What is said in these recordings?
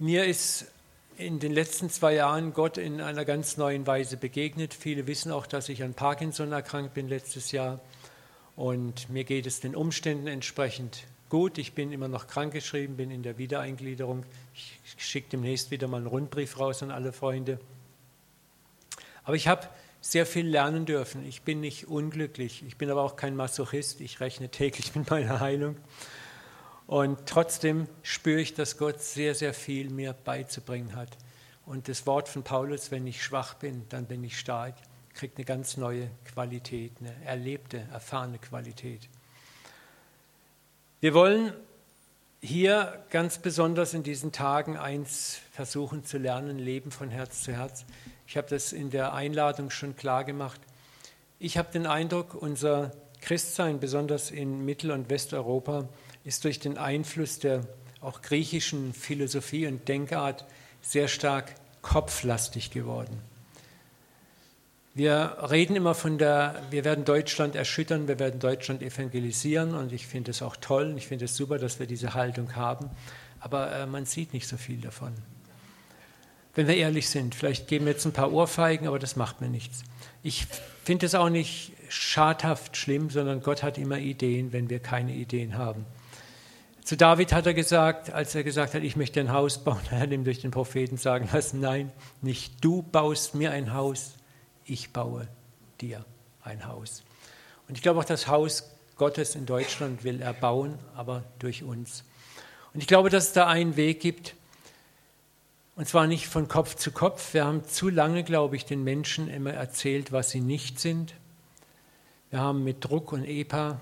Mir ist in den letzten zwei Jahren Gott in einer ganz neuen Weise begegnet. Viele wissen auch, dass ich an Parkinson erkrankt bin letztes Jahr. Und mir geht es den Umständen entsprechend gut. Ich bin immer noch krankgeschrieben, bin in der Wiedereingliederung. Ich schicke demnächst wieder mal einen Rundbrief raus an alle Freunde. Aber ich habe sehr viel lernen dürfen. Ich bin nicht unglücklich. Ich bin aber auch kein Masochist. Ich rechne täglich mit meiner Heilung. Und trotzdem spüre ich, dass Gott sehr, sehr viel mir beizubringen hat. Und das Wort von Paulus, wenn ich schwach bin, dann bin ich stark, kriegt eine ganz neue Qualität, eine erlebte, erfahrene Qualität. Wir wollen hier ganz besonders in diesen Tagen eins versuchen zu lernen, Leben von Herz zu Herz. Ich habe das in der Einladung schon klar gemacht. Ich habe den Eindruck, unser Christsein, besonders in Mittel- und Westeuropa, ist durch den Einfluss der auch griechischen Philosophie und Denkart sehr stark kopflastig geworden. Wir reden immer von der, wir werden Deutschland erschüttern, wir werden Deutschland evangelisieren und ich finde es auch toll, ich finde es super, dass wir diese Haltung haben, aber äh, man sieht nicht so viel davon. Wenn wir ehrlich sind, vielleicht geben wir jetzt ein paar Ohrfeigen, aber das macht mir nichts. Ich finde es auch nicht schadhaft schlimm, sondern Gott hat immer Ideen, wenn wir keine Ideen haben. Zu David hat er gesagt, als er gesagt hat, ich möchte ein Haus bauen, er hat ihm durch den Propheten sagen lassen, nein, nicht du baust mir ein Haus, ich baue dir ein Haus. Und ich glaube auch, das Haus Gottes in Deutschland will er bauen, aber durch uns. Und ich glaube, dass es da einen Weg gibt, und zwar nicht von Kopf zu Kopf. Wir haben zu lange, glaube ich, den Menschen immer erzählt, was sie nicht sind. Wir haben mit Druck und EPA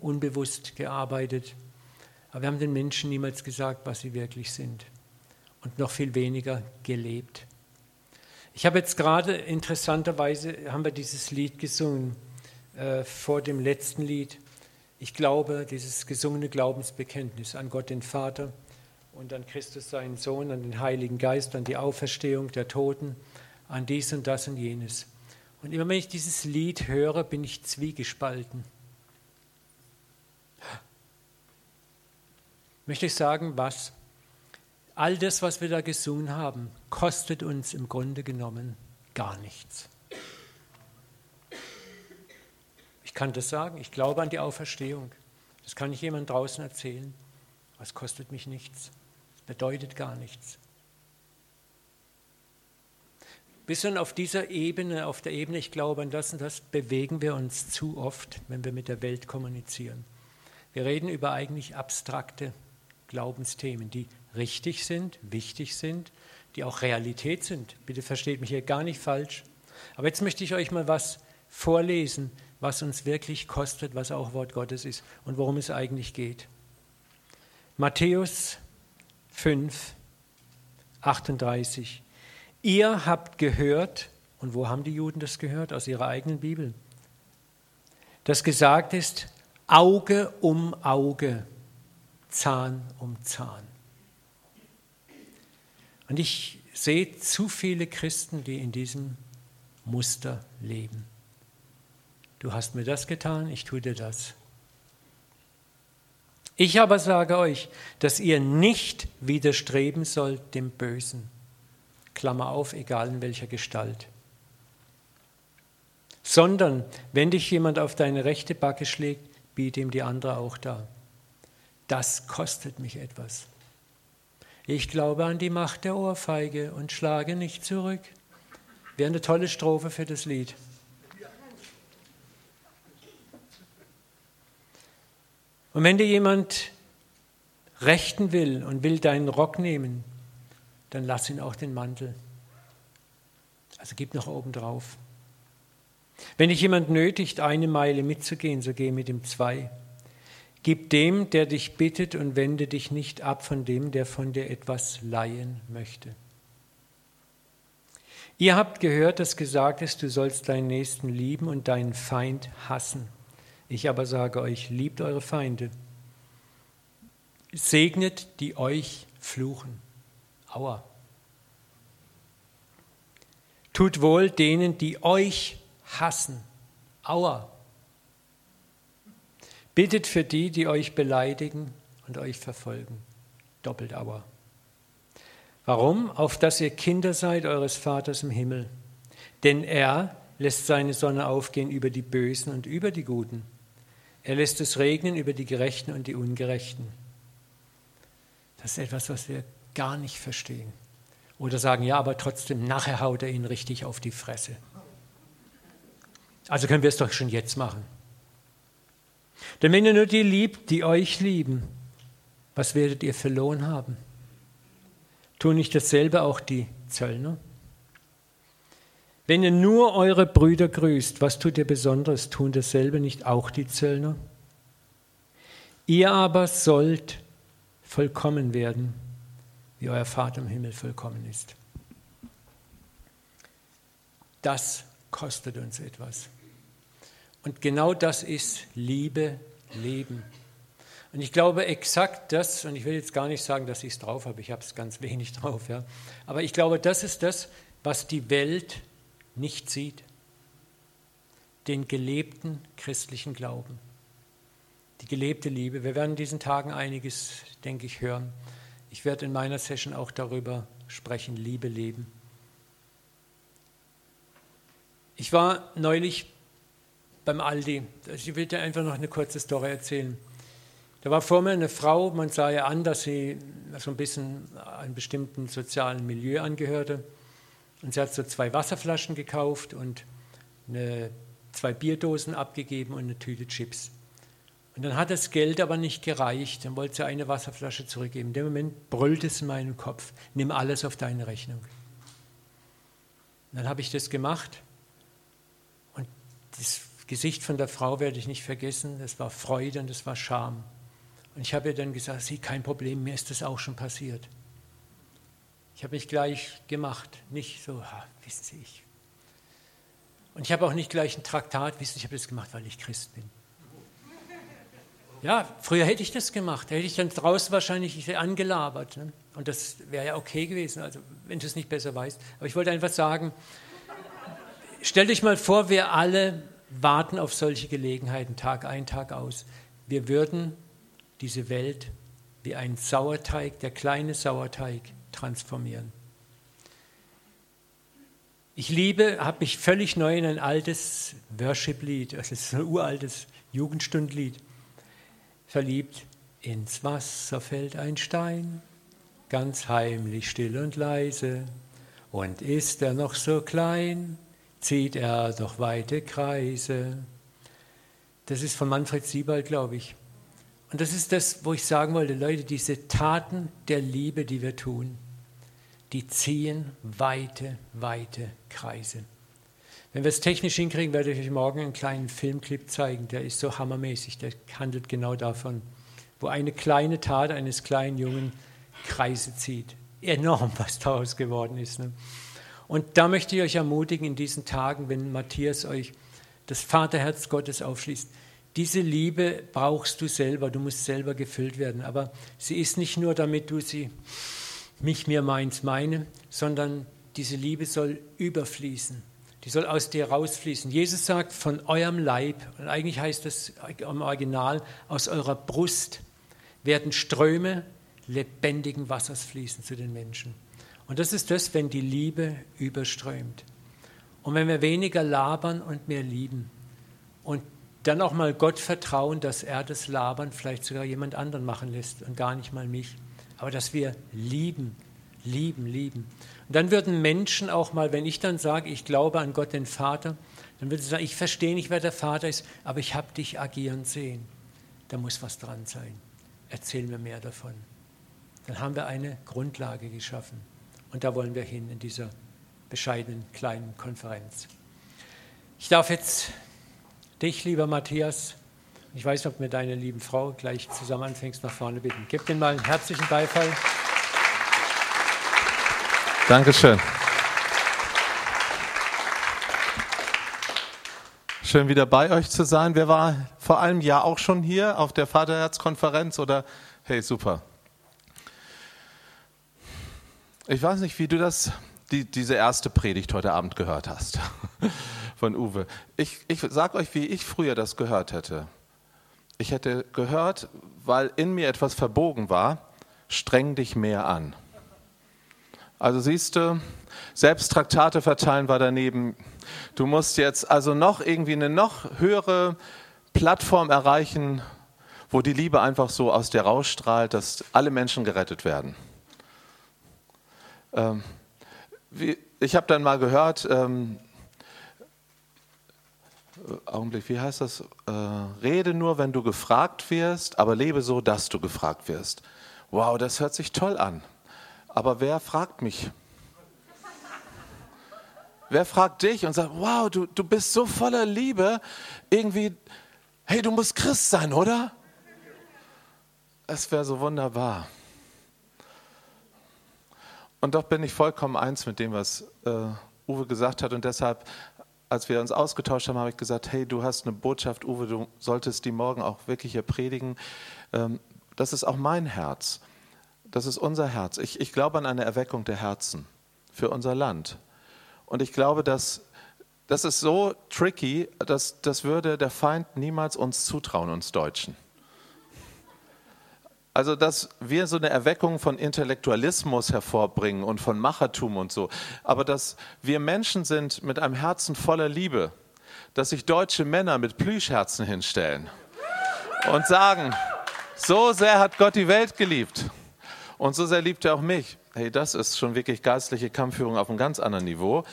unbewusst gearbeitet. Aber wir haben den Menschen niemals gesagt, was sie wirklich sind. Und noch viel weniger gelebt. Ich habe jetzt gerade interessanterweise, haben wir dieses Lied gesungen, äh, vor dem letzten Lied. Ich glaube, dieses gesungene Glaubensbekenntnis an Gott den Vater und an Christus seinen Sohn, an den Heiligen Geist, an die Auferstehung der Toten, an dies und das und jenes. Und immer wenn ich dieses Lied höre, bin ich zwiegespalten. Möchte ich sagen, was all das, was wir da gesungen haben, kostet uns im Grunde genommen gar nichts. Ich kann das sagen, ich glaube an die Auferstehung. Das kann ich jemand draußen erzählen. Es kostet mich nichts. Es bedeutet gar nichts. Bis dann auf dieser Ebene, auf der Ebene, ich glaube an das und das, bewegen wir uns zu oft, wenn wir mit der Welt kommunizieren. Wir reden über eigentlich abstrakte Glaubensthemen, die richtig sind, wichtig sind, die auch Realität sind. Bitte versteht mich hier gar nicht falsch. Aber jetzt möchte ich euch mal was vorlesen, was uns wirklich kostet, was auch Wort Gottes ist und worum es eigentlich geht. Matthäus 5, 38. Ihr habt gehört, und wo haben die Juden das gehört? Aus ihrer eigenen Bibel. Das gesagt ist, Auge um Auge Zahn um Zahn. Und ich sehe zu viele Christen, die in diesem Muster leben. Du hast mir das getan, ich tue dir das. Ich aber sage euch, dass ihr nicht widerstreben sollt dem Bösen. Klammer auf, egal in welcher Gestalt. Sondern, wenn dich jemand auf deine rechte Backe schlägt, biete ihm die andere auch da das kostet mich etwas. Ich glaube an die Macht der Ohrfeige und schlage nicht zurück. Wäre eine tolle Strophe für das Lied. Und wenn dir jemand rechten will und will deinen Rock nehmen, dann lass ihn auch den Mantel. Also gib noch oben drauf. Wenn dich jemand nötigt, eine Meile mitzugehen, so geh mit ihm zwei. Gib dem, der dich bittet, und wende dich nicht ab von dem, der von dir etwas leihen möchte. Ihr habt gehört, dass gesagt ist, du sollst deinen Nächsten lieben und deinen Feind hassen. Ich aber sage euch, liebt eure Feinde. Segnet, die euch fluchen. Aua. Tut wohl denen, die euch hassen. Aua. Bittet für die, die euch beleidigen und euch verfolgen. Doppelt aber. Warum? Auf dass ihr Kinder seid eures Vaters im Himmel. Denn er lässt seine Sonne aufgehen über die Bösen und über die Guten. Er lässt es regnen über die Gerechten und die Ungerechten. Das ist etwas, was wir gar nicht verstehen. Oder sagen, ja, aber trotzdem, nachher haut er ihn richtig auf die Fresse. Also können wir es doch schon jetzt machen. Denn wenn ihr nur die liebt, die euch lieben, was werdet ihr verloren haben? Tun nicht dasselbe auch die Zöllner? Wenn ihr nur eure Brüder grüßt, was tut ihr Besonderes? Tun dasselbe nicht auch die Zöllner? Ihr aber sollt vollkommen werden, wie euer Vater im Himmel vollkommen ist. Das kostet uns etwas. Und genau das ist Liebe, Leben. Und ich glaube exakt das, und ich will jetzt gar nicht sagen, dass ich es drauf habe, ich habe es ganz wenig drauf, ja. aber ich glaube, das ist das, was die Welt nicht sieht. Den gelebten christlichen Glauben. Die gelebte Liebe. Wir werden in diesen Tagen einiges, denke ich, hören. Ich werde in meiner Session auch darüber sprechen, Liebe leben. Ich war neulich beim Aldi. Ich will dir einfach noch eine kurze Story erzählen. Da war vor mir eine Frau, man sah ihr an, dass sie so ein bisschen einem bestimmten sozialen Milieu angehörte. Und sie hat so zwei Wasserflaschen gekauft und eine, zwei Bierdosen abgegeben und eine Tüte Chips. Und dann hat das Geld aber nicht gereicht. Dann wollte sie eine Wasserflasche zurückgeben. In dem Moment brüllte es in meinen Kopf: Nimm alles auf deine Rechnung. Und dann habe ich das gemacht. Und das Gesicht von der Frau werde ich nicht vergessen. Das war Freude und das war Scham. Und ich habe ihr dann gesagt, sie, kein Problem, mir ist das auch schon passiert. Ich habe mich gleich gemacht, nicht so, ha, wissen Sie, ich. Und ich habe auch nicht gleich ein Traktat, wissen Sie, ich habe das gemacht, weil ich Christ bin. Ja, früher hätte ich das gemacht, da hätte ich dann draußen wahrscheinlich angelabert. Ne? Und das wäre ja okay gewesen, also wenn du es nicht besser weißt. Aber ich wollte einfach sagen, stell dich mal vor, wir alle warten auf solche Gelegenheiten, Tag ein, Tag aus. Wir würden diese Welt wie ein Sauerteig, der kleine Sauerteig, transformieren. Ich liebe, habe mich völlig neu in ein altes Worship-Lied, das ist ein uraltes Jugendstundlied, verliebt. Ins Wasser fällt ein Stein, ganz heimlich, still und leise. Und ist er noch so klein, zieht er doch weite Kreise. Das ist von Manfred Siebald, glaube ich. Und das ist das, wo ich sagen wollte, Leute, diese Taten der Liebe, die wir tun, die ziehen weite, weite Kreise. Wenn wir es technisch hinkriegen, werde ich euch morgen einen kleinen Filmclip zeigen, der ist so hammermäßig, der handelt genau davon, wo eine kleine Tat eines kleinen Jungen Kreise zieht. Enorm, was daraus geworden ist. Ne? Und da möchte ich euch ermutigen, in diesen Tagen, wenn Matthias euch das Vaterherz Gottes aufschließt, diese Liebe brauchst du selber, du musst selber gefüllt werden. Aber sie ist nicht nur, damit du sie mich, mir, meins, meine, sondern diese Liebe soll überfließen. Die soll aus dir rausfließen. Jesus sagt, von eurem Leib, und eigentlich heißt das im Original, aus eurer Brust werden Ströme lebendigen Wassers fließen zu den Menschen. Und das ist das, wenn die Liebe überströmt. Und wenn wir weniger labern und mehr lieben. Und dann auch mal Gott vertrauen, dass er das Labern vielleicht sogar jemand anderen machen lässt und gar nicht mal mich. Aber dass wir lieben, lieben, lieben. Und dann würden Menschen auch mal, wenn ich dann sage, ich glaube an Gott den Vater, dann würden sie sagen, ich verstehe nicht, wer der Vater ist, aber ich habe dich agieren sehen. Da muss was dran sein. Erzähl mir mehr davon. Dann haben wir eine Grundlage geschaffen. Und da wollen wir hin in dieser bescheidenen kleinen Konferenz. Ich darf jetzt dich, lieber Matthias, ich weiß nicht, ob mir deine lieben Frau gleich zusammen anfängst, nach vorne bitten. Gib den mal einen herzlichen Beifall. Dankeschön. Schön wieder bei euch zu sein. Wer war vor einem Jahr auch schon hier auf der Vaterherzkonferenz oder hey, super. Ich weiß nicht, wie du das, die, diese erste Predigt heute Abend gehört hast von Uwe. Ich, ich sage euch, wie ich früher das gehört hätte. Ich hätte gehört, weil in mir etwas verbogen war, streng dich mehr an. Also siehst du, selbst Traktate verteilen war daneben. Du musst jetzt also noch irgendwie eine noch höhere Plattform erreichen, wo die Liebe einfach so aus dir rausstrahlt, dass alle Menschen gerettet werden. Ähm, wie, ich habe dann mal gehört, ähm, Augenblick, wie heißt das? Äh, rede nur, wenn du gefragt wirst, aber lebe so, dass du gefragt wirst. Wow, das hört sich toll an. Aber wer fragt mich? Wer fragt dich und sagt, wow, du, du bist so voller Liebe, irgendwie, hey, du musst Christ sein, oder? Es wäre so wunderbar. Und doch bin ich vollkommen eins mit dem, was äh, Uwe gesagt hat. Und deshalb, als wir uns ausgetauscht haben, habe ich gesagt, hey, du hast eine Botschaft, Uwe, du solltest die morgen auch wirklich hier predigen. Ähm, das ist auch mein Herz. Das ist unser Herz. Ich, ich glaube an eine Erweckung der Herzen für unser Land. Und ich glaube, dass das ist so tricky, dass das würde der Feind niemals uns zutrauen, uns Deutschen. Also, dass wir so eine Erweckung von Intellektualismus hervorbringen und von Machertum und so. Aber dass wir Menschen sind mit einem Herzen voller Liebe, dass sich deutsche Männer mit Plüschherzen hinstellen und sagen, so sehr hat Gott die Welt geliebt und so sehr liebt er auch mich. Hey, das ist schon wirklich geistliche Kampfführung auf einem ganz anderen Niveau.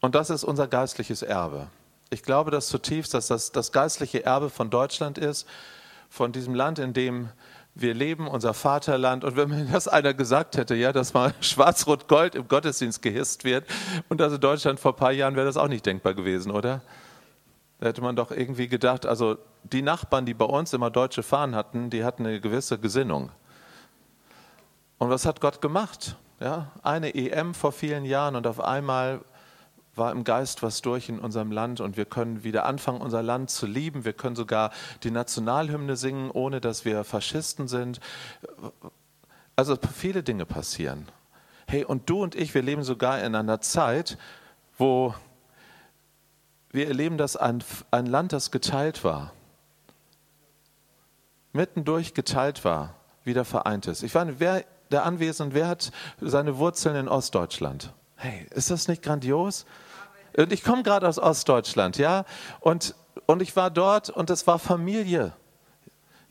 Und das ist unser geistliches Erbe. Ich glaube das zutiefst, dass das das geistliche Erbe von Deutschland ist, von diesem Land, in dem wir leben, unser Vaterland. Und wenn mir das einer gesagt hätte, ja, dass mal Schwarz-Rot-Gold im Gottesdienst gehisst wird und also Deutschland vor ein paar Jahren wäre das auch nicht denkbar gewesen, oder? Da hätte man doch irgendwie gedacht, also die Nachbarn, die bei uns immer deutsche Fahnen hatten, die hatten eine gewisse Gesinnung. Und was hat Gott gemacht? Ja, eine EM vor vielen Jahren und auf einmal war im Geist was durch in unserem Land und wir können wieder anfangen, unser Land zu lieben. Wir können sogar die Nationalhymne singen, ohne dass wir Faschisten sind. Also viele Dinge passieren. Hey, und du und ich, wir leben sogar in einer Zeit, wo wir erleben, dass ein, ein Land, das geteilt war, mittendurch geteilt war, wieder vereint ist. Ich meine, wer der Anwesende, wer hat seine Wurzeln in Ostdeutschland? Hey, ist das nicht grandios? Und ich komme gerade aus Ostdeutschland, ja, und, und ich war dort und es war Familie.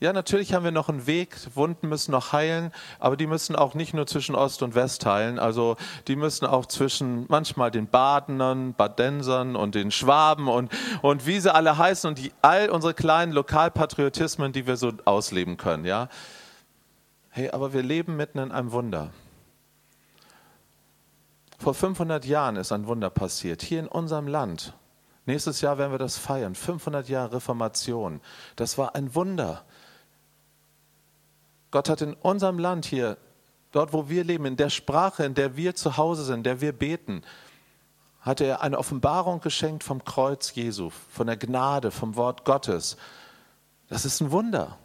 Ja, natürlich haben wir noch einen Weg, Wunden müssen noch heilen, aber die müssen auch nicht nur zwischen Ost und West heilen, also die müssen auch zwischen manchmal den Badenern, Badensern und den Schwaben und, und wie sie alle heißen und die, all unsere kleinen Lokalpatriotismen, die wir so ausleben können, ja. Hey, aber wir leben mitten in einem Wunder. Vor 500 Jahren ist ein Wunder passiert, hier in unserem Land. Nächstes Jahr werden wir das feiern. 500 Jahre Reformation. Das war ein Wunder. Gott hat in unserem Land hier, dort wo wir leben, in der Sprache, in der wir zu Hause sind, in der wir beten, hat er eine Offenbarung geschenkt vom Kreuz Jesu, von der Gnade, vom Wort Gottes. Das ist ein Wunder.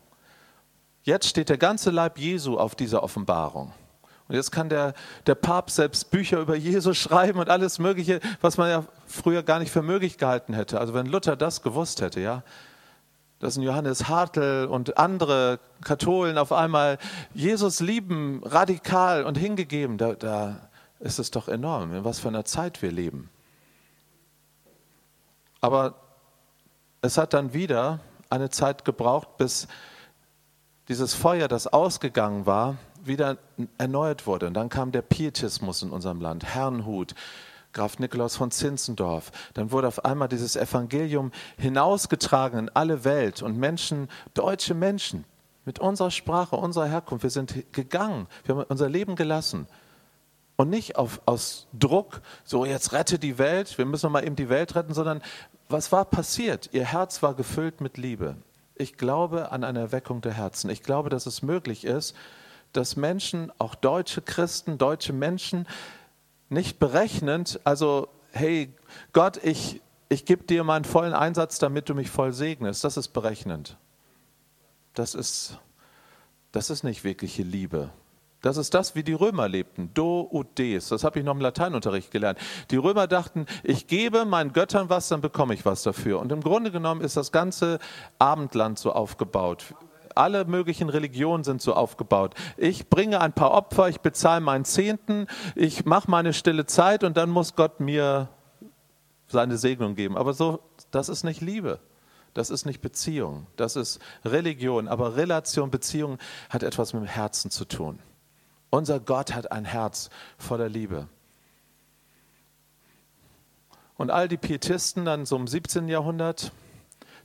Jetzt steht der ganze Leib Jesu auf dieser Offenbarung. Und jetzt kann der, der Papst selbst Bücher über Jesus schreiben und alles Mögliche, was man ja früher gar nicht für möglich gehalten hätte. Also wenn Luther das gewusst hätte, ja, dass ein Johannes Hartl und andere Katholen auf einmal Jesus lieben, radikal und hingegeben, da, da ist es doch enorm, in was für einer Zeit wir leben. Aber es hat dann wieder eine Zeit gebraucht, bis dieses Feuer, das ausgegangen war, wieder erneuert wurde. Und dann kam der Pietismus in unserem Land, Herrnhut, Graf Nikolaus von Zinzendorf. Dann wurde auf einmal dieses Evangelium hinausgetragen in alle Welt und Menschen, deutsche Menschen, mit unserer Sprache, unserer Herkunft, wir sind gegangen, wir haben unser Leben gelassen. Und nicht auf, aus Druck, so jetzt rette die Welt, wir müssen mal eben die Welt retten, sondern was war passiert? Ihr Herz war gefüllt mit Liebe. Ich glaube an eine Erweckung der Herzen. Ich glaube, dass es möglich ist, dass Menschen, auch deutsche Christen, deutsche Menschen, nicht berechnend, also hey Gott, ich, ich gebe dir meinen vollen Einsatz, damit du mich voll segnest, das ist berechnend. Das ist, das ist nicht wirkliche Liebe. Das ist das, wie die Römer lebten. Do ut des. Das habe ich noch im Lateinunterricht gelernt. Die Römer dachten, ich gebe meinen Göttern was, dann bekomme ich was dafür. Und im Grunde genommen ist das ganze Abendland so aufgebaut. Alle möglichen Religionen sind so aufgebaut. Ich bringe ein paar Opfer, ich bezahle meinen Zehnten, ich mache meine stille Zeit und dann muss Gott mir seine Segnung geben. Aber so, das ist nicht Liebe. Das ist nicht Beziehung. Das ist Religion. Aber Relation, Beziehung hat etwas mit dem Herzen zu tun. Unser Gott hat ein Herz voller Liebe. Und all die Pietisten dann so im 17. Jahrhundert,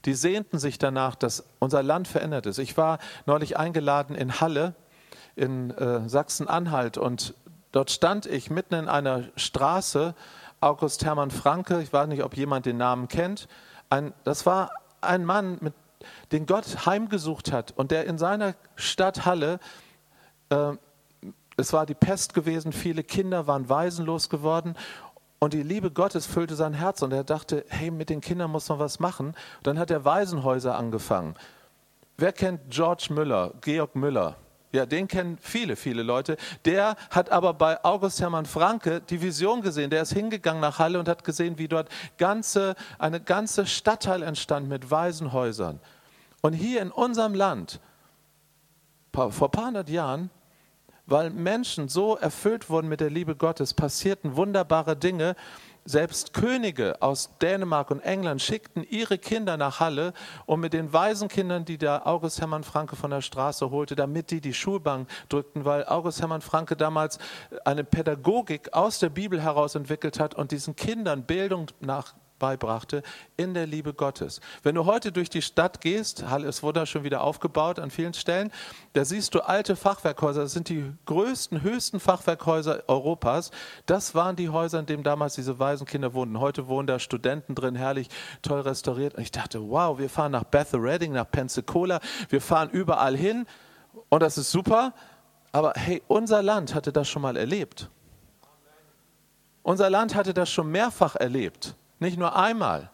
die sehnten sich danach, dass unser Land verändert ist. Ich war neulich eingeladen in Halle in äh, Sachsen-Anhalt und dort stand ich mitten in einer Straße, August Hermann Franke, ich weiß nicht, ob jemand den Namen kennt. Ein, das war ein Mann, mit, den Gott heimgesucht hat und der in seiner Stadt Halle, äh, es war die Pest gewesen, viele Kinder waren waisenlos geworden und die Liebe Gottes füllte sein Herz und er dachte, hey, mit den Kindern muss man was machen. Und dann hat er Waisenhäuser angefangen. Wer kennt George Müller, Georg Müller? Ja, den kennen viele, viele Leute. Der hat aber bei August Hermann Franke die Vision gesehen. Der ist hingegangen nach Halle und hat gesehen, wie dort ganze, eine ganze Stadtteil entstand mit Waisenhäusern. Und hier in unserem Land, vor ein paar hundert Jahren, weil Menschen so erfüllt wurden mit der Liebe Gottes, passierten wunderbare Dinge. Selbst Könige aus Dänemark und England schickten ihre Kinder nach Halle, um mit den Waisenkindern, die der August Hermann Franke von der Straße holte, damit die die Schulbank drückten, weil August Hermann Franke damals eine Pädagogik aus der Bibel heraus entwickelt hat und diesen Kindern Bildung nach beibrachte in der Liebe Gottes. Wenn du heute durch die Stadt gehst, es wurde schon wieder aufgebaut an vielen Stellen, da siehst du alte Fachwerkhäuser, das sind die größten, höchsten Fachwerkhäuser Europas. Das waren die Häuser, in denen damals diese Waisenkinder wohnten. Heute wohnen da Studenten drin, herrlich, toll restauriert. Und ich dachte, wow, wir fahren nach Bethel Redding, nach Pensacola, wir fahren überall hin und das ist super. Aber hey, unser Land hatte das schon mal erlebt. Unser Land hatte das schon mehrfach erlebt. Nicht nur einmal.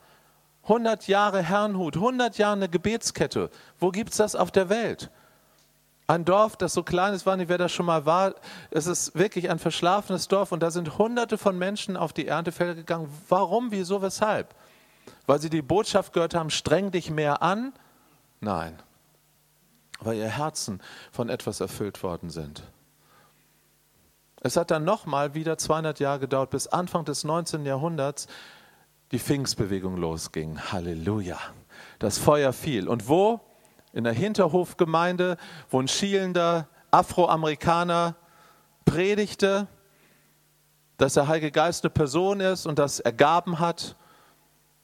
100 Jahre Herrnhut, 100 Jahre eine Gebetskette. Wo gibt es das auf der Welt? Ein Dorf, das so klein ist, war nicht, wer das schon mal war. Es ist wirklich ein verschlafenes Dorf und da sind hunderte von Menschen auf die Erntefelder gegangen. Warum, wieso, weshalb? Weil sie die Botschaft gehört haben, streng dich mehr an? Nein. Weil ihr Herzen von etwas erfüllt worden sind. Es hat dann nochmal wieder 200 Jahre gedauert, bis Anfang des 19. Jahrhunderts die Pfingstbewegung losging. Halleluja. Das Feuer fiel. Und wo? In der Hinterhofgemeinde, wo ein schielender Afroamerikaner predigte, dass der Heilige Geist eine Person ist und das ergaben hat.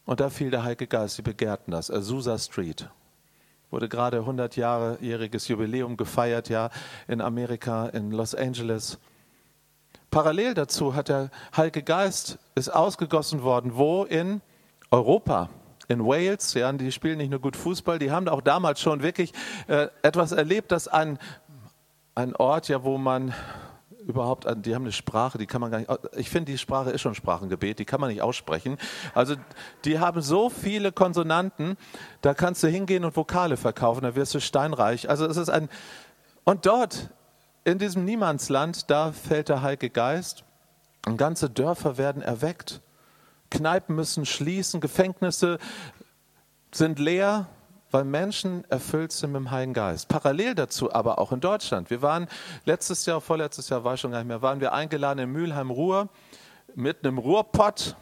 Und da fiel der Heilige Geist. Sie begehrten das. Azusa Street. Wurde gerade 100-jähriges Jubiläum gefeiert, ja, in Amerika, in Los Angeles. Parallel dazu hat der Heilige Geist ist ausgegossen worden. Wo? In Europa. In Wales, ja, die spielen nicht nur gut Fußball, die haben auch damals schon wirklich äh, etwas erlebt, dass ein, ein Ort, ja, wo man überhaupt, die haben eine Sprache, die kann man gar nicht, ich finde, die Sprache ist schon Sprachengebet, die kann man nicht aussprechen. Also die haben so viele Konsonanten, da kannst du hingehen und Vokale verkaufen, da wirst du steinreich. Also es ist ein, und dort in diesem Niemandsland, da fällt der Heilige Geist und ganze Dörfer werden erweckt. Kneipen müssen schließen, Gefängnisse sind leer, weil Menschen erfüllt sind mit dem Heiligen Geist. Parallel dazu aber auch in Deutschland. Wir waren letztes Jahr, vorletztes Jahr war ich schon gar nicht mehr, waren wir eingeladen in Mülheim-Ruhr mit einem Ruhrpott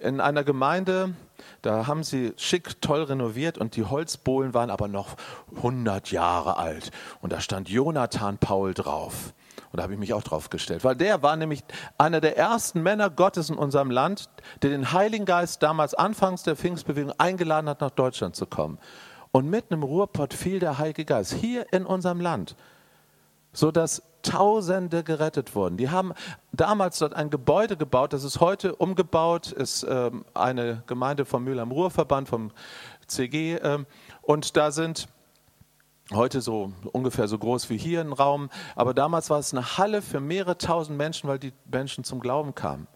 in einer Gemeinde, da haben sie schick, toll renoviert und die Holzbohlen waren aber noch 100 Jahre alt. Und da stand Jonathan Paul drauf. Und da habe ich mich auch drauf gestellt, weil der war nämlich einer der ersten Männer Gottes in unserem Land, der den Heiligen Geist damals anfangs der Pfingstbewegung eingeladen hat, nach Deutschland zu kommen. Und mitten im Ruhrpott fiel der Heilige Geist, hier in unserem Land, sodass Tausende gerettet wurden. Die haben damals dort ein Gebäude gebaut, das ist heute umgebaut, ist ähm, eine Gemeinde vom Mühlheim-Ruhr-Verband, vom CG. Ähm, und da sind heute so ungefähr so groß wie hier ein Raum, aber damals war es eine Halle für mehrere tausend Menschen, weil die Menschen zum Glauben kamen.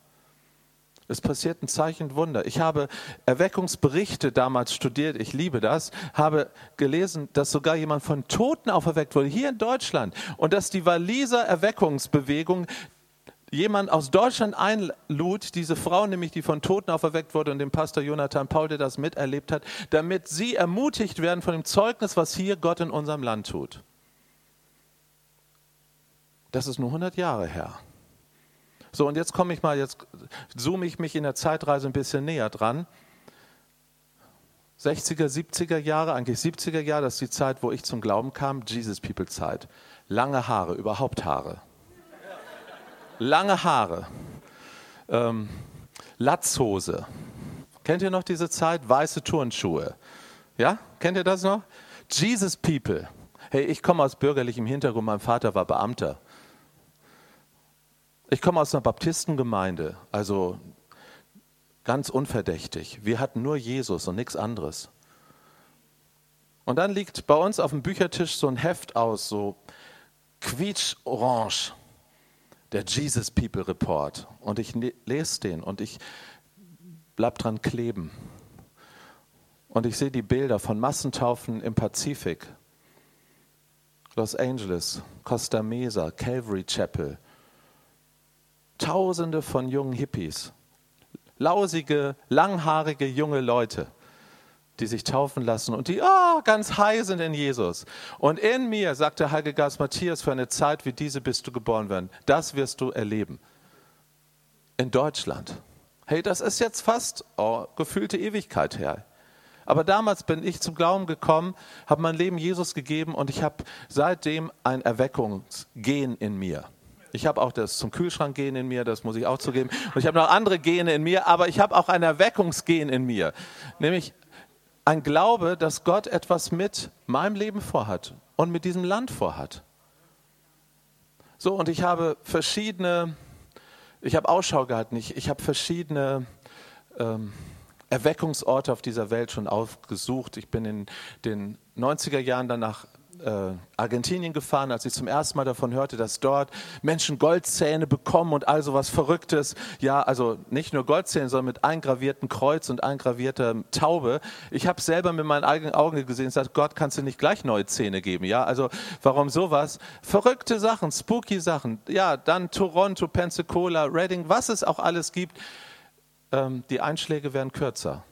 Es passiert ein Zeichen und Wunder. Ich habe Erweckungsberichte damals studiert, ich liebe das, habe gelesen, dass sogar jemand von Toten auferweckt wurde, hier in Deutschland. Und dass die Waliser Erweckungsbewegung jemand aus Deutschland einlud, diese Frau nämlich, die von Toten auferweckt wurde und dem Pastor Jonathan Paul, der das miterlebt hat, damit sie ermutigt werden von dem Zeugnis, was hier Gott in unserem Land tut. Das ist nur 100 Jahre her. So, und jetzt komme ich mal, jetzt zoome ich mich in der Zeitreise ein bisschen näher dran. 60er, 70er Jahre, eigentlich 70er Jahre, das ist die Zeit, wo ich zum Glauben kam, Jesus People Zeit. Lange Haare, überhaupt Haare lange Haare, ähm, Latzhose. Kennt ihr noch diese Zeit? Weiße Turnschuhe. Ja, kennt ihr das noch? Jesus People. Hey, ich komme aus bürgerlichem Hintergrund, mein Vater war Beamter. Ich komme aus einer Baptistengemeinde, also ganz unverdächtig. Wir hatten nur Jesus und nichts anderes. Und dann liegt bei uns auf dem Büchertisch so ein Heft aus, so quietsch-orange der Jesus People Report. Und ich lese den und ich bleib dran kleben. Und ich sehe die Bilder von Massentaufen im Pazifik. Los Angeles, Costa Mesa, Calvary Chapel. Tausende von jungen Hippies. Lausige, langhaarige junge Leute die sich taufen lassen und die oh, ganz high sind in Jesus. Und in mir, sagt der Heilige Geist Matthias, für eine Zeit wie diese bist du geboren werden. Das wirst du erleben. In Deutschland. Hey, das ist jetzt fast oh, gefühlte Ewigkeit her. Aber damals bin ich zum Glauben gekommen, habe mein Leben Jesus gegeben und ich habe seitdem ein Erweckungsgen in mir. Ich habe auch das zum Kühlschrank gehen in mir, das muss ich auch zugeben. Und ich habe noch andere Gene in mir, aber ich habe auch ein Erweckungsgen in mir. Nämlich ein Glaube, dass Gott etwas mit meinem Leben vorhat und mit diesem Land vorhat. So, und ich habe verschiedene, ich habe Ausschau gehalten, ich, ich habe verschiedene ähm, Erweckungsorte auf dieser Welt schon aufgesucht. Ich bin in den 90er Jahren danach äh, Argentinien gefahren, als ich zum ersten Mal davon hörte, dass dort Menschen Goldzähne bekommen und all so was Verrücktes. Ja, also nicht nur Goldzähne, sondern mit eingravierten Kreuz und eingravierter Taube. Ich habe selber mit meinen eigenen Augen gesehen und gesagt, Gott, kannst du nicht gleich neue Zähne geben? Ja, also warum sowas? Verrückte Sachen, spooky Sachen. Ja, dann Toronto, Pensacola, Reading, was es auch alles gibt. Ähm, die Einschläge werden kürzer.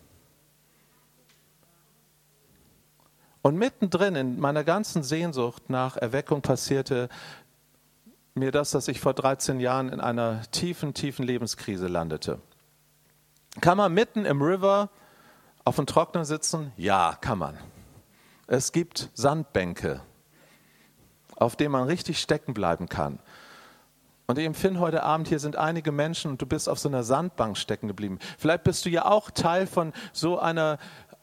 Und mittendrin in meiner ganzen Sehnsucht nach Erweckung passierte mir das, dass ich vor 13 Jahren in einer tiefen, tiefen Lebenskrise landete. Kann man mitten im River auf dem Trocknen sitzen? Ja, kann man. Es gibt Sandbänke, auf denen man richtig stecken bleiben kann. Und ich empfinde heute Abend, hier sind einige Menschen und du bist auf so einer Sandbank stecken geblieben. Vielleicht bist du ja auch Teil von so einer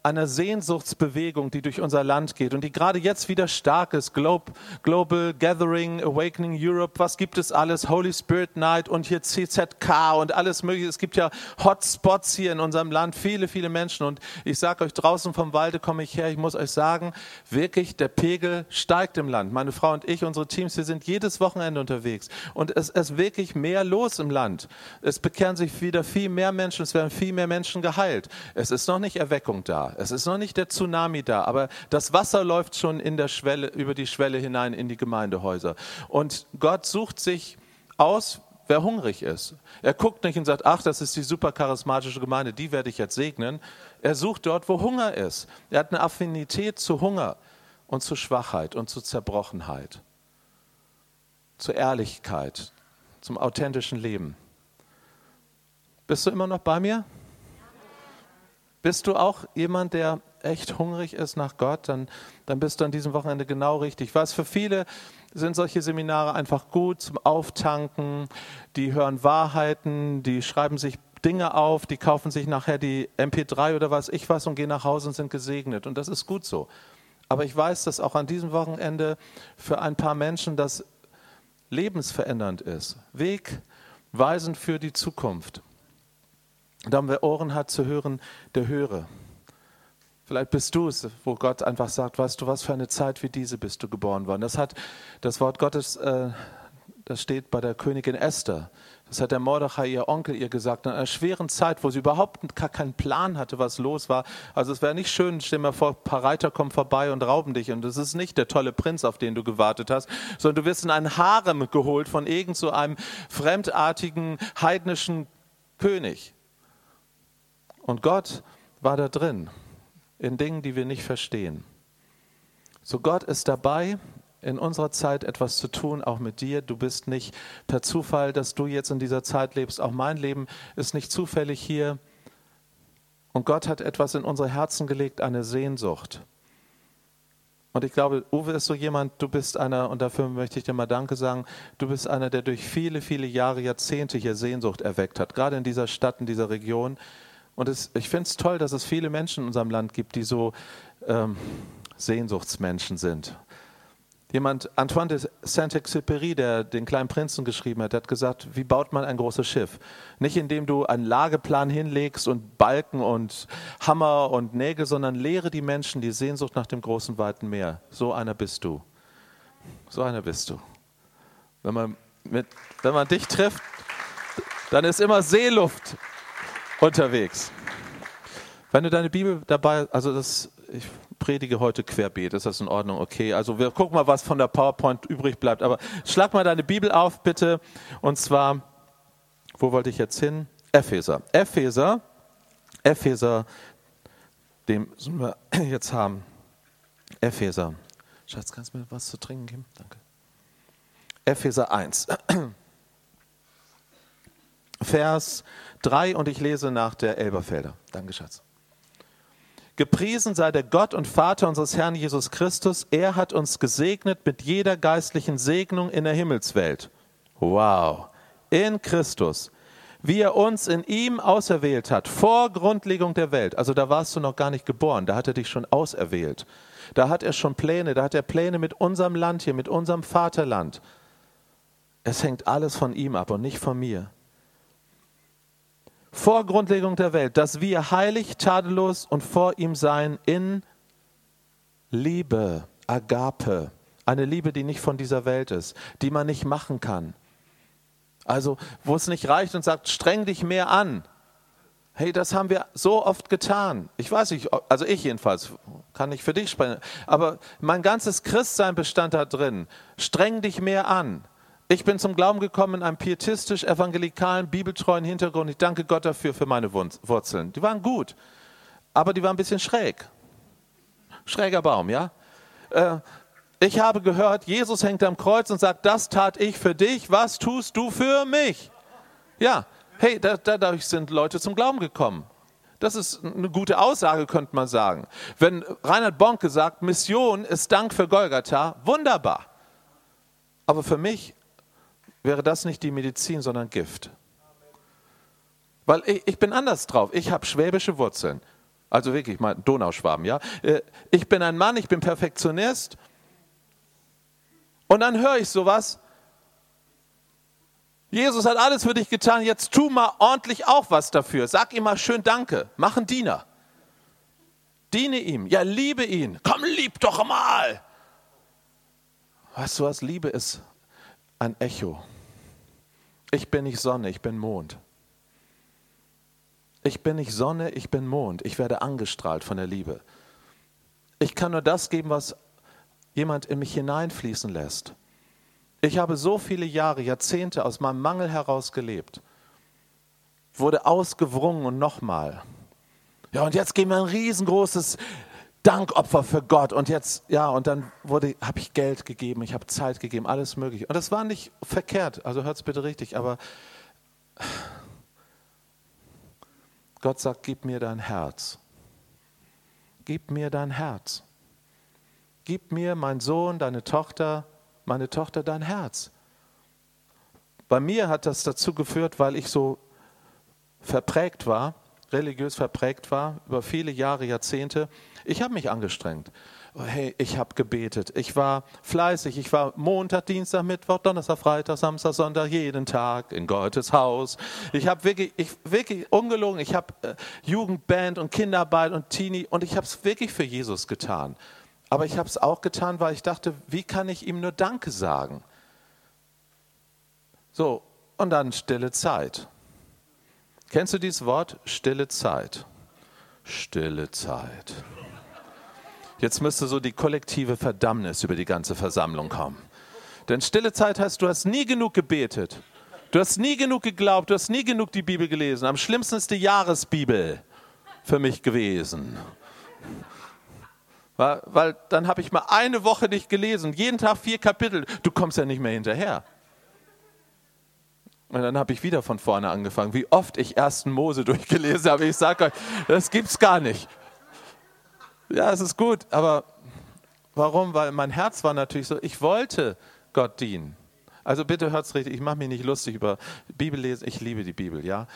einer Sehnsuchtsbewegung, die durch unser Land geht und die gerade jetzt wieder stark ist. Globe, Global Gathering, Awakening Europe, was gibt es alles? Holy Spirit Night und hier CZK und alles mögliche. Es gibt ja Hotspots hier in unserem Land, viele, viele Menschen. Und ich sage euch, draußen vom Walde komme ich her, ich muss euch sagen, wirklich, der Pegel steigt im Land. Meine Frau und ich, unsere Teams, wir sind jedes Wochenende unterwegs. Und es ist wirklich mehr los im Land. Es bekehren sich wieder viel mehr Menschen, es werden viel mehr Menschen geheilt. Es ist noch nicht Erweckung da. Es ist noch nicht der Tsunami da, aber das Wasser läuft schon in der Schwelle, über die Schwelle hinein in die Gemeindehäuser. Und Gott sucht sich aus, wer hungrig ist. Er guckt nicht und sagt, ach, das ist die super charismatische Gemeinde, die werde ich jetzt segnen. Er sucht dort, wo Hunger ist. Er hat eine Affinität zu Hunger und zu Schwachheit und zu Zerbrochenheit, zur Ehrlichkeit, zum authentischen Leben. Bist du immer noch bei mir? Bist du auch jemand, der echt hungrig ist nach Gott, dann, dann bist du an diesem Wochenende genau richtig. Was für viele sind solche Seminare einfach gut zum Auftanken, die hören Wahrheiten, die schreiben sich Dinge auf, die kaufen sich nachher die MP3 oder was ich was und gehen nach Hause und sind gesegnet. Und das ist gut so. Aber ich weiß, dass auch an diesem Wochenende für ein paar Menschen das lebensverändernd ist, wegweisend für die Zukunft. Und dann, wer Ohren hat zu hören, der höre. Vielleicht bist du es, wo Gott einfach sagt, weißt du, was für eine Zeit wie diese bist du geboren worden. Das hat das Wort Gottes äh, das steht bei der Königin Esther. Das hat der Mordechai, ihr Onkel, ihr gesagt, in einer schweren Zeit, wo sie überhaupt keinen Plan hatte, was los war. Also es wäre nicht schön, stell mal vor, ein paar Reiter kommen vorbei und rauben dich und das ist nicht der tolle Prinz, auf den du gewartet hast, sondern du wirst in einen Harem geholt von irgend so einem fremdartigen, heidnischen König. Und Gott war da drin, in Dingen, die wir nicht verstehen. So Gott ist dabei, in unserer Zeit etwas zu tun, auch mit dir. Du bist nicht per Zufall, dass du jetzt in dieser Zeit lebst. Auch mein Leben ist nicht zufällig hier. Und Gott hat etwas in unsere Herzen gelegt, eine Sehnsucht. Und ich glaube, Uwe ist so jemand, du bist einer, und dafür möchte ich dir mal Danke sagen, du bist einer, der durch viele, viele Jahre, Jahrzehnte hier Sehnsucht erweckt hat, gerade in dieser Stadt, in dieser Region. Und es, ich finde es toll, dass es viele Menschen in unserem Land gibt, die so ähm, Sehnsuchtsmenschen sind. Jemand, Antoine de Saint-Exupéry, der den kleinen Prinzen geschrieben hat, hat gesagt, wie baut man ein großes Schiff? Nicht indem du einen Lageplan hinlegst und Balken und Hammer und Nägel, sondern lehre die Menschen die Sehnsucht nach dem großen, weiten Meer. So einer bist du. So einer bist du. Wenn man, mit, wenn man dich trifft, dann ist immer Seeluft unterwegs. Wenn du deine Bibel dabei, also das, ich predige heute querbeet. Ist das in Ordnung? Okay. Also wir gucken mal, was von der PowerPoint übrig bleibt. Aber schlag mal deine Bibel auf, bitte. Und zwar, wo wollte ich jetzt hin? Epheser. Epheser. Epheser, dem müssen wir jetzt haben. Epheser. Schatz, kannst du mir was zu trinken geben? Danke. Epheser 1. Vers 3 und ich lese nach der Elberfelder. Danke, Schatz. Gepriesen sei der Gott und Vater unseres Herrn Jesus Christus. Er hat uns gesegnet mit jeder geistlichen Segnung in der Himmelswelt. Wow. In Christus. Wie er uns in ihm auserwählt hat, vor Grundlegung der Welt. Also da warst du noch gar nicht geboren, da hat er dich schon auserwählt. Da hat er schon Pläne, da hat er Pläne mit unserem Land hier, mit unserem Vaterland. Es hängt alles von ihm ab und nicht von mir vor Grundlegung der Welt, dass wir heilig, tadellos und vor ihm sein in Liebe, Agape, eine Liebe, die nicht von dieser Welt ist, die man nicht machen kann. Also, wo es nicht reicht und sagt, streng dich mehr an. Hey, das haben wir so oft getan. Ich weiß nicht, also ich jedenfalls, kann nicht für dich sprechen, aber mein ganzes Christsein bestand da drin. Streng dich mehr an. Ich bin zum Glauben gekommen in einem pietistisch-evangelikalen, bibeltreuen Hintergrund. Ich danke Gott dafür für meine Wurzeln. Die waren gut, aber die waren ein bisschen schräg. Schräger Baum, ja? Äh, ich habe gehört, Jesus hängt am Kreuz und sagt, das tat ich für dich, was tust du für mich? Ja, hey, da, dadurch sind Leute zum Glauben gekommen. Das ist eine gute Aussage, könnte man sagen. Wenn Reinhard Bonke sagt, Mission ist Dank für Golgatha, wunderbar. Aber für mich wäre das nicht die Medizin, sondern Gift. Weil ich, ich bin anders drauf. Ich habe schwäbische Wurzeln. Also wirklich, mal Donauschwaben, ja. Äh, ich bin ein Mann, ich bin Perfektionist. Und dann höre ich sowas. Jesus hat alles für dich getan, jetzt tu mal ordentlich auch was dafür. Sag ihm mal schön Danke. Mach einen Diener. Diene ihm. Ja, liebe ihn. Komm, lieb doch mal. Weißt du was? Liebe ist ein Echo. Ich bin nicht Sonne, ich bin Mond. Ich bin nicht Sonne, ich bin Mond. Ich werde angestrahlt von der Liebe. Ich kann nur das geben, was jemand in mich hineinfließen lässt. Ich habe so viele Jahre, Jahrzehnte aus meinem Mangel heraus gelebt, wurde ausgewrungen und nochmal. Ja, und jetzt geben wir ein riesengroßes Dankopfer für Gott. Und jetzt, ja, und dann wurde, habe ich Geld gegeben, ich habe Zeit gegeben, alles Mögliche. Und das war nicht verkehrt, also hört es bitte richtig, aber Gott sagt, gib mir dein Herz. Gib mir dein Herz. Gib mir, mein Sohn, deine Tochter, meine Tochter, dein Herz. Bei mir hat das dazu geführt, weil ich so verprägt war, religiös verprägt war, über viele Jahre, Jahrzehnte, ich habe mich angestrengt. Hey, ich habe gebetet. Ich war fleißig. Ich war Montag, Dienstag, Mittwoch, Donnerstag, Freitag, Samstag, Sonntag, jeden Tag in Gottes Haus. Ich habe wirklich, ich, wirklich ungelogen. Ich habe äh, Jugendband und Kinderarbeit und Teenie und ich habe es wirklich für Jesus getan. Aber ich habe es auch getan, weil ich dachte, wie kann ich ihm nur Danke sagen? So, und dann stille Zeit. Kennst du dieses Wort? Stille Zeit. Stille Zeit. Jetzt müsste so die kollektive Verdammnis über die ganze Versammlung kommen. Denn stille Zeit heißt, du hast nie genug gebetet. Du hast nie genug geglaubt, du hast nie genug die Bibel gelesen. Am schlimmsten ist die Jahresbibel für mich gewesen. Weil, weil dann habe ich mal eine Woche nicht gelesen, jeden Tag vier Kapitel. Du kommst ja nicht mehr hinterher. Und dann habe ich wieder von vorne angefangen. Wie oft ich ersten Mose durchgelesen habe, ich sage euch, das gibt's gar nicht. Ja, es ist gut, aber warum? Weil mein Herz war natürlich so, ich wollte Gott dienen. Also bitte hört es richtig, ich mache mich nicht lustig über Bibellesen, ich liebe die Bibel, ja.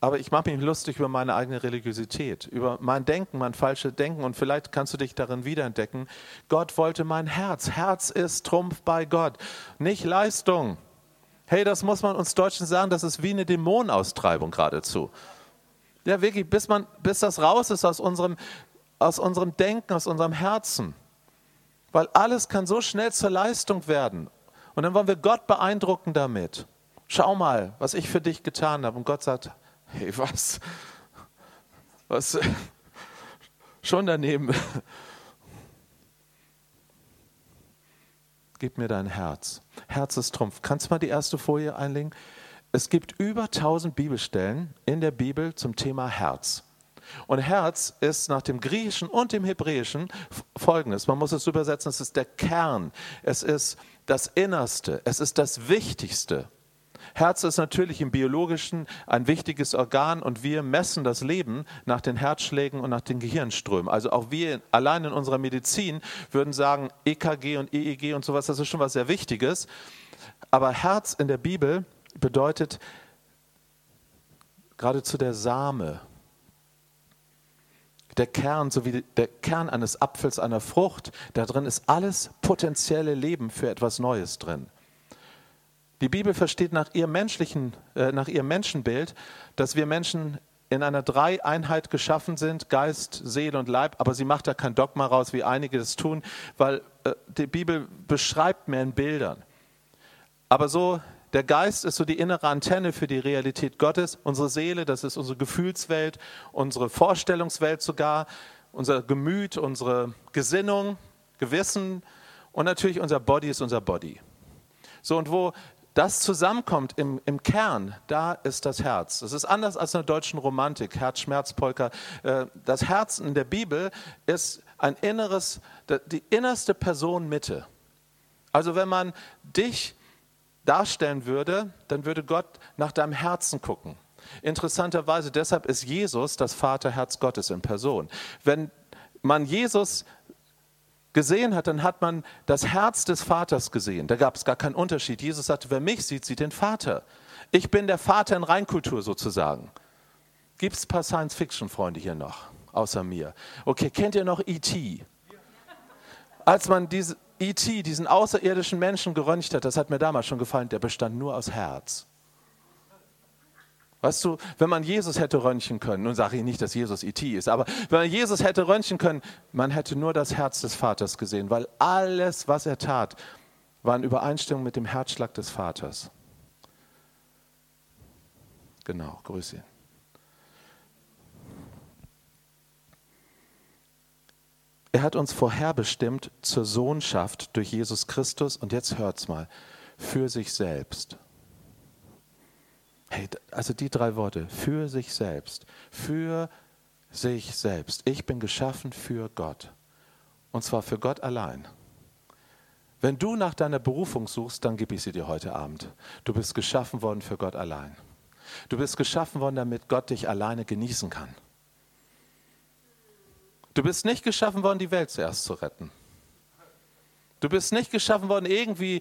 Aber ich mache mich lustig über meine eigene Religiosität, über mein Denken, mein falsches Denken und vielleicht kannst du dich darin wiederentdecken. Gott wollte mein Herz. Herz ist Trumpf bei Gott, nicht Leistung. Hey, das muss man uns Deutschen sagen, das ist wie eine Dämonenaustreibung geradezu. Ja, wirklich, bis, man, bis das raus ist aus unserem, aus unserem Denken, aus unserem Herzen. Weil alles kann so schnell zur Leistung werden. Und dann wollen wir Gott beeindrucken damit. Schau mal, was ich für dich getan habe. Und Gott sagt, hey, was? Was? Schon daneben. Gib mir dein Herz. Herz ist Trumpf. Kannst du mal die erste Folie einlegen? Es gibt über 1000 Bibelstellen in der Bibel zum Thema Herz. Und Herz ist nach dem Griechischen und dem Hebräischen folgendes. Man muss es übersetzen, es ist der Kern, es ist das Innerste, es ist das Wichtigste. Herz ist natürlich im biologischen ein wichtiges Organ und wir messen das Leben nach den Herzschlägen und nach den Gehirnströmen. Also auch wir allein in unserer Medizin würden sagen, EKG und EEG und sowas, das ist schon was sehr Wichtiges. Aber Herz in der Bibel bedeutet geradezu der Same, der Kern, so wie der Kern eines Apfels, einer Frucht, da drin ist alles potenzielle Leben für etwas Neues drin. Die Bibel versteht nach ihrem, menschlichen, äh, nach ihrem Menschenbild, dass wir Menschen in einer Dreieinheit geschaffen sind, Geist, Seele und Leib, aber sie macht da kein Dogma raus, wie einige das tun, weil äh, die Bibel beschreibt mehr in Bildern. Aber so der Geist ist so die innere Antenne für die Realität Gottes. Unsere Seele, das ist unsere Gefühlswelt, unsere Vorstellungswelt sogar, unser Gemüt, unsere Gesinnung, Gewissen und natürlich unser Body ist unser Body. So, und wo das zusammenkommt im, im Kern, da ist das Herz. Das ist anders als in der deutschen Romantik, Herz-Schmerz-Polka. Äh, das Herz in der Bibel ist ein inneres, die innerste Person Mitte. Also wenn man dich darstellen würde, dann würde Gott nach deinem Herzen gucken. Interessanterweise, deshalb ist Jesus das Vaterherz Gottes in Person. Wenn man Jesus gesehen hat, dann hat man das Herz des Vaters gesehen. Da gab es gar keinen Unterschied. Jesus sagte, wer mich sieht, sieht den Vater. Ich bin der Vater in Reinkultur sozusagen. Gibt es ein paar Science-Fiction-Freunde hier noch, außer mir? Okay, kennt ihr noch E.T.? Als man diese, E.T., diesen außerirdischen Menschen geröntgt hat, das hat mir damals schon gefallen, der bestand nur aus Herz. Weißt du, wenn man Jesus hätte röntgen können, nun sage ich nicht, dass Jesus E.T. ist, aber wenn man Jesus hätte röntgen können, man hätte nur das Herz des Vaters gesehen, weil alles, was er tat, war in Übereinstimmung mit dem Herzschlag des Vaters. Genau, grüße ihn. Er hat uns vorherbestimmt zur Sohnschaft durch Jesus Christus und jetzt hört's mal, für sich selbst. Hey, also die drei Worte, für sich selbst, für sich selbst. Ich bin geschaffen für Gott. Und zwar für Gott allein. Wenn du nach deiner Berufung suchst, dann gebe ich sie dir heute Abend. Du bist geschaffen worden für Gott allein. Du bist geschaffen worden, damit Gott dich alleine genießen kann. Du bist nicht geschaffen worden, die Welt zuerst zu retten. Du bist nicht geschaffen worden, irgendwie äh,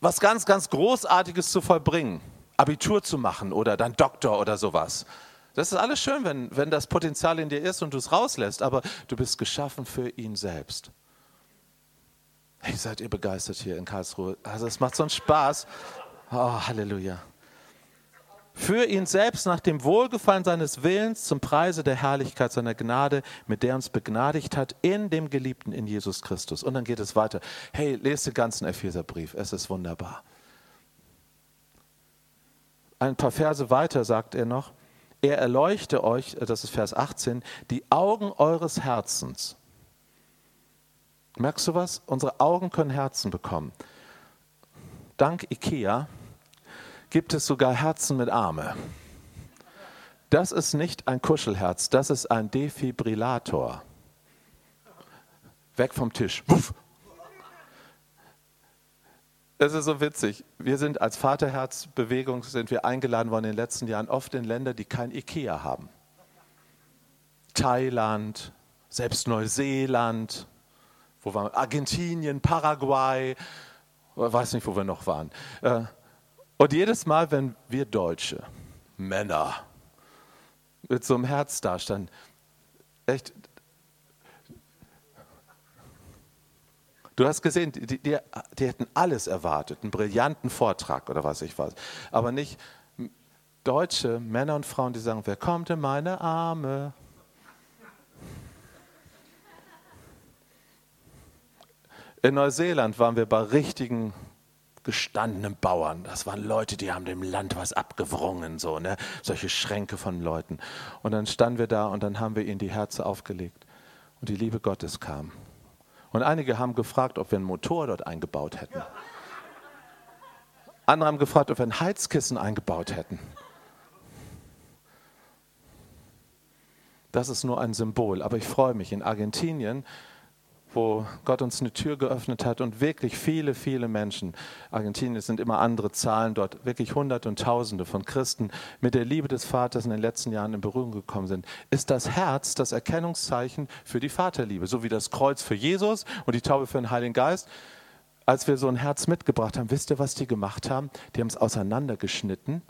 was ganz, ganz Großartiges zu vollbringen. Abitur zu machen oder dann Doktor oder sowas. Das ist alles schön, wenn, wenn das Potenzial in dir ist und du es rauslässt, aber du bist geschaffen für ihn selbst. Hey, seid ihr begeistert hier in Karlsruhe? Also es macht so einen Spaß. Oh, Halleluja für ihn selbst nach dem Wohlgefallen seines Willens zum Preise der Herrlichkeit seiner Gnade, mit der er uns begnadigt hat in dem Geliebten in Jesus Christus. Und dann geht es weiter. Hey, lest den ganzen Epheserbrief, es ist wunderbar. ein paar Verse weiter sagt er noch, er erleuchte euch, das ist Vers 18, die Augen eures Herzens. Merkst du was? Unsere Augen können Herzen bekommen. Dank Ikea gibt es sogar Herzen mit Arme. Das ist nicht ein Kuschelherz, das ist ein Defibrillator. Weg vom Tisch. Wuff. Das ist so witzig. Wir sind als Vaterherzbewegung sind wir eingeladen worden in den letzten Jahren oft in Länder, die kein Ikea haben. Thailand, selbst Neuseeland, wo waren? Argentinien, Paraguay, weiß nicht, wo wir noch waren. Äh, und jedes Mal, wenn wir Deutsche, Männer, mit so einem Herz dastanden, echt, Du hast gesehen, die, die, die, hätten alles erwartet, einen brillanten Vortrag oder was ich weiß. Aber nicht deutsche Männer und Frauen, die sagen, wer kommt in meine Arme? In Neuseeland waren wir bei richtigen gestandenen Bauern. Das waren Leute, die haben dem Land was abgewrungen, so, ne? Solche Schränke von Leuten. Und dann standen wir da und dann haben wir ihnen die Herzen aufgelegt. Und die Liebe Gottes kam. Und einige haben gefragt, ob wir einen Motor dort eingebaut hätten. Andere haben gefragt, ob wir ein Heizkissen eingebaut hätten. Das ist nur ein Symbol. Aber ich freue mich, in Argentinien wo Gott uns eine Tür geöffnet hat und wirklich viele, viele Menschen, Argentinien sind immer andere Zahlen dort, wirklich Hunderte und Tausende von Christen mit der Liebe des Vaters in den letzten Jahren in Berührung gekommen sind, ist das Herz das Erkennungszeichen für die Vaterliebe, so wie das Kreuz für Jesus und die Taube für den Heiligen Geist. Als wir so ein Herz mitgebracht haben, wisst ihr, was die gemacht haben? Die haben es auseinandergeschnitten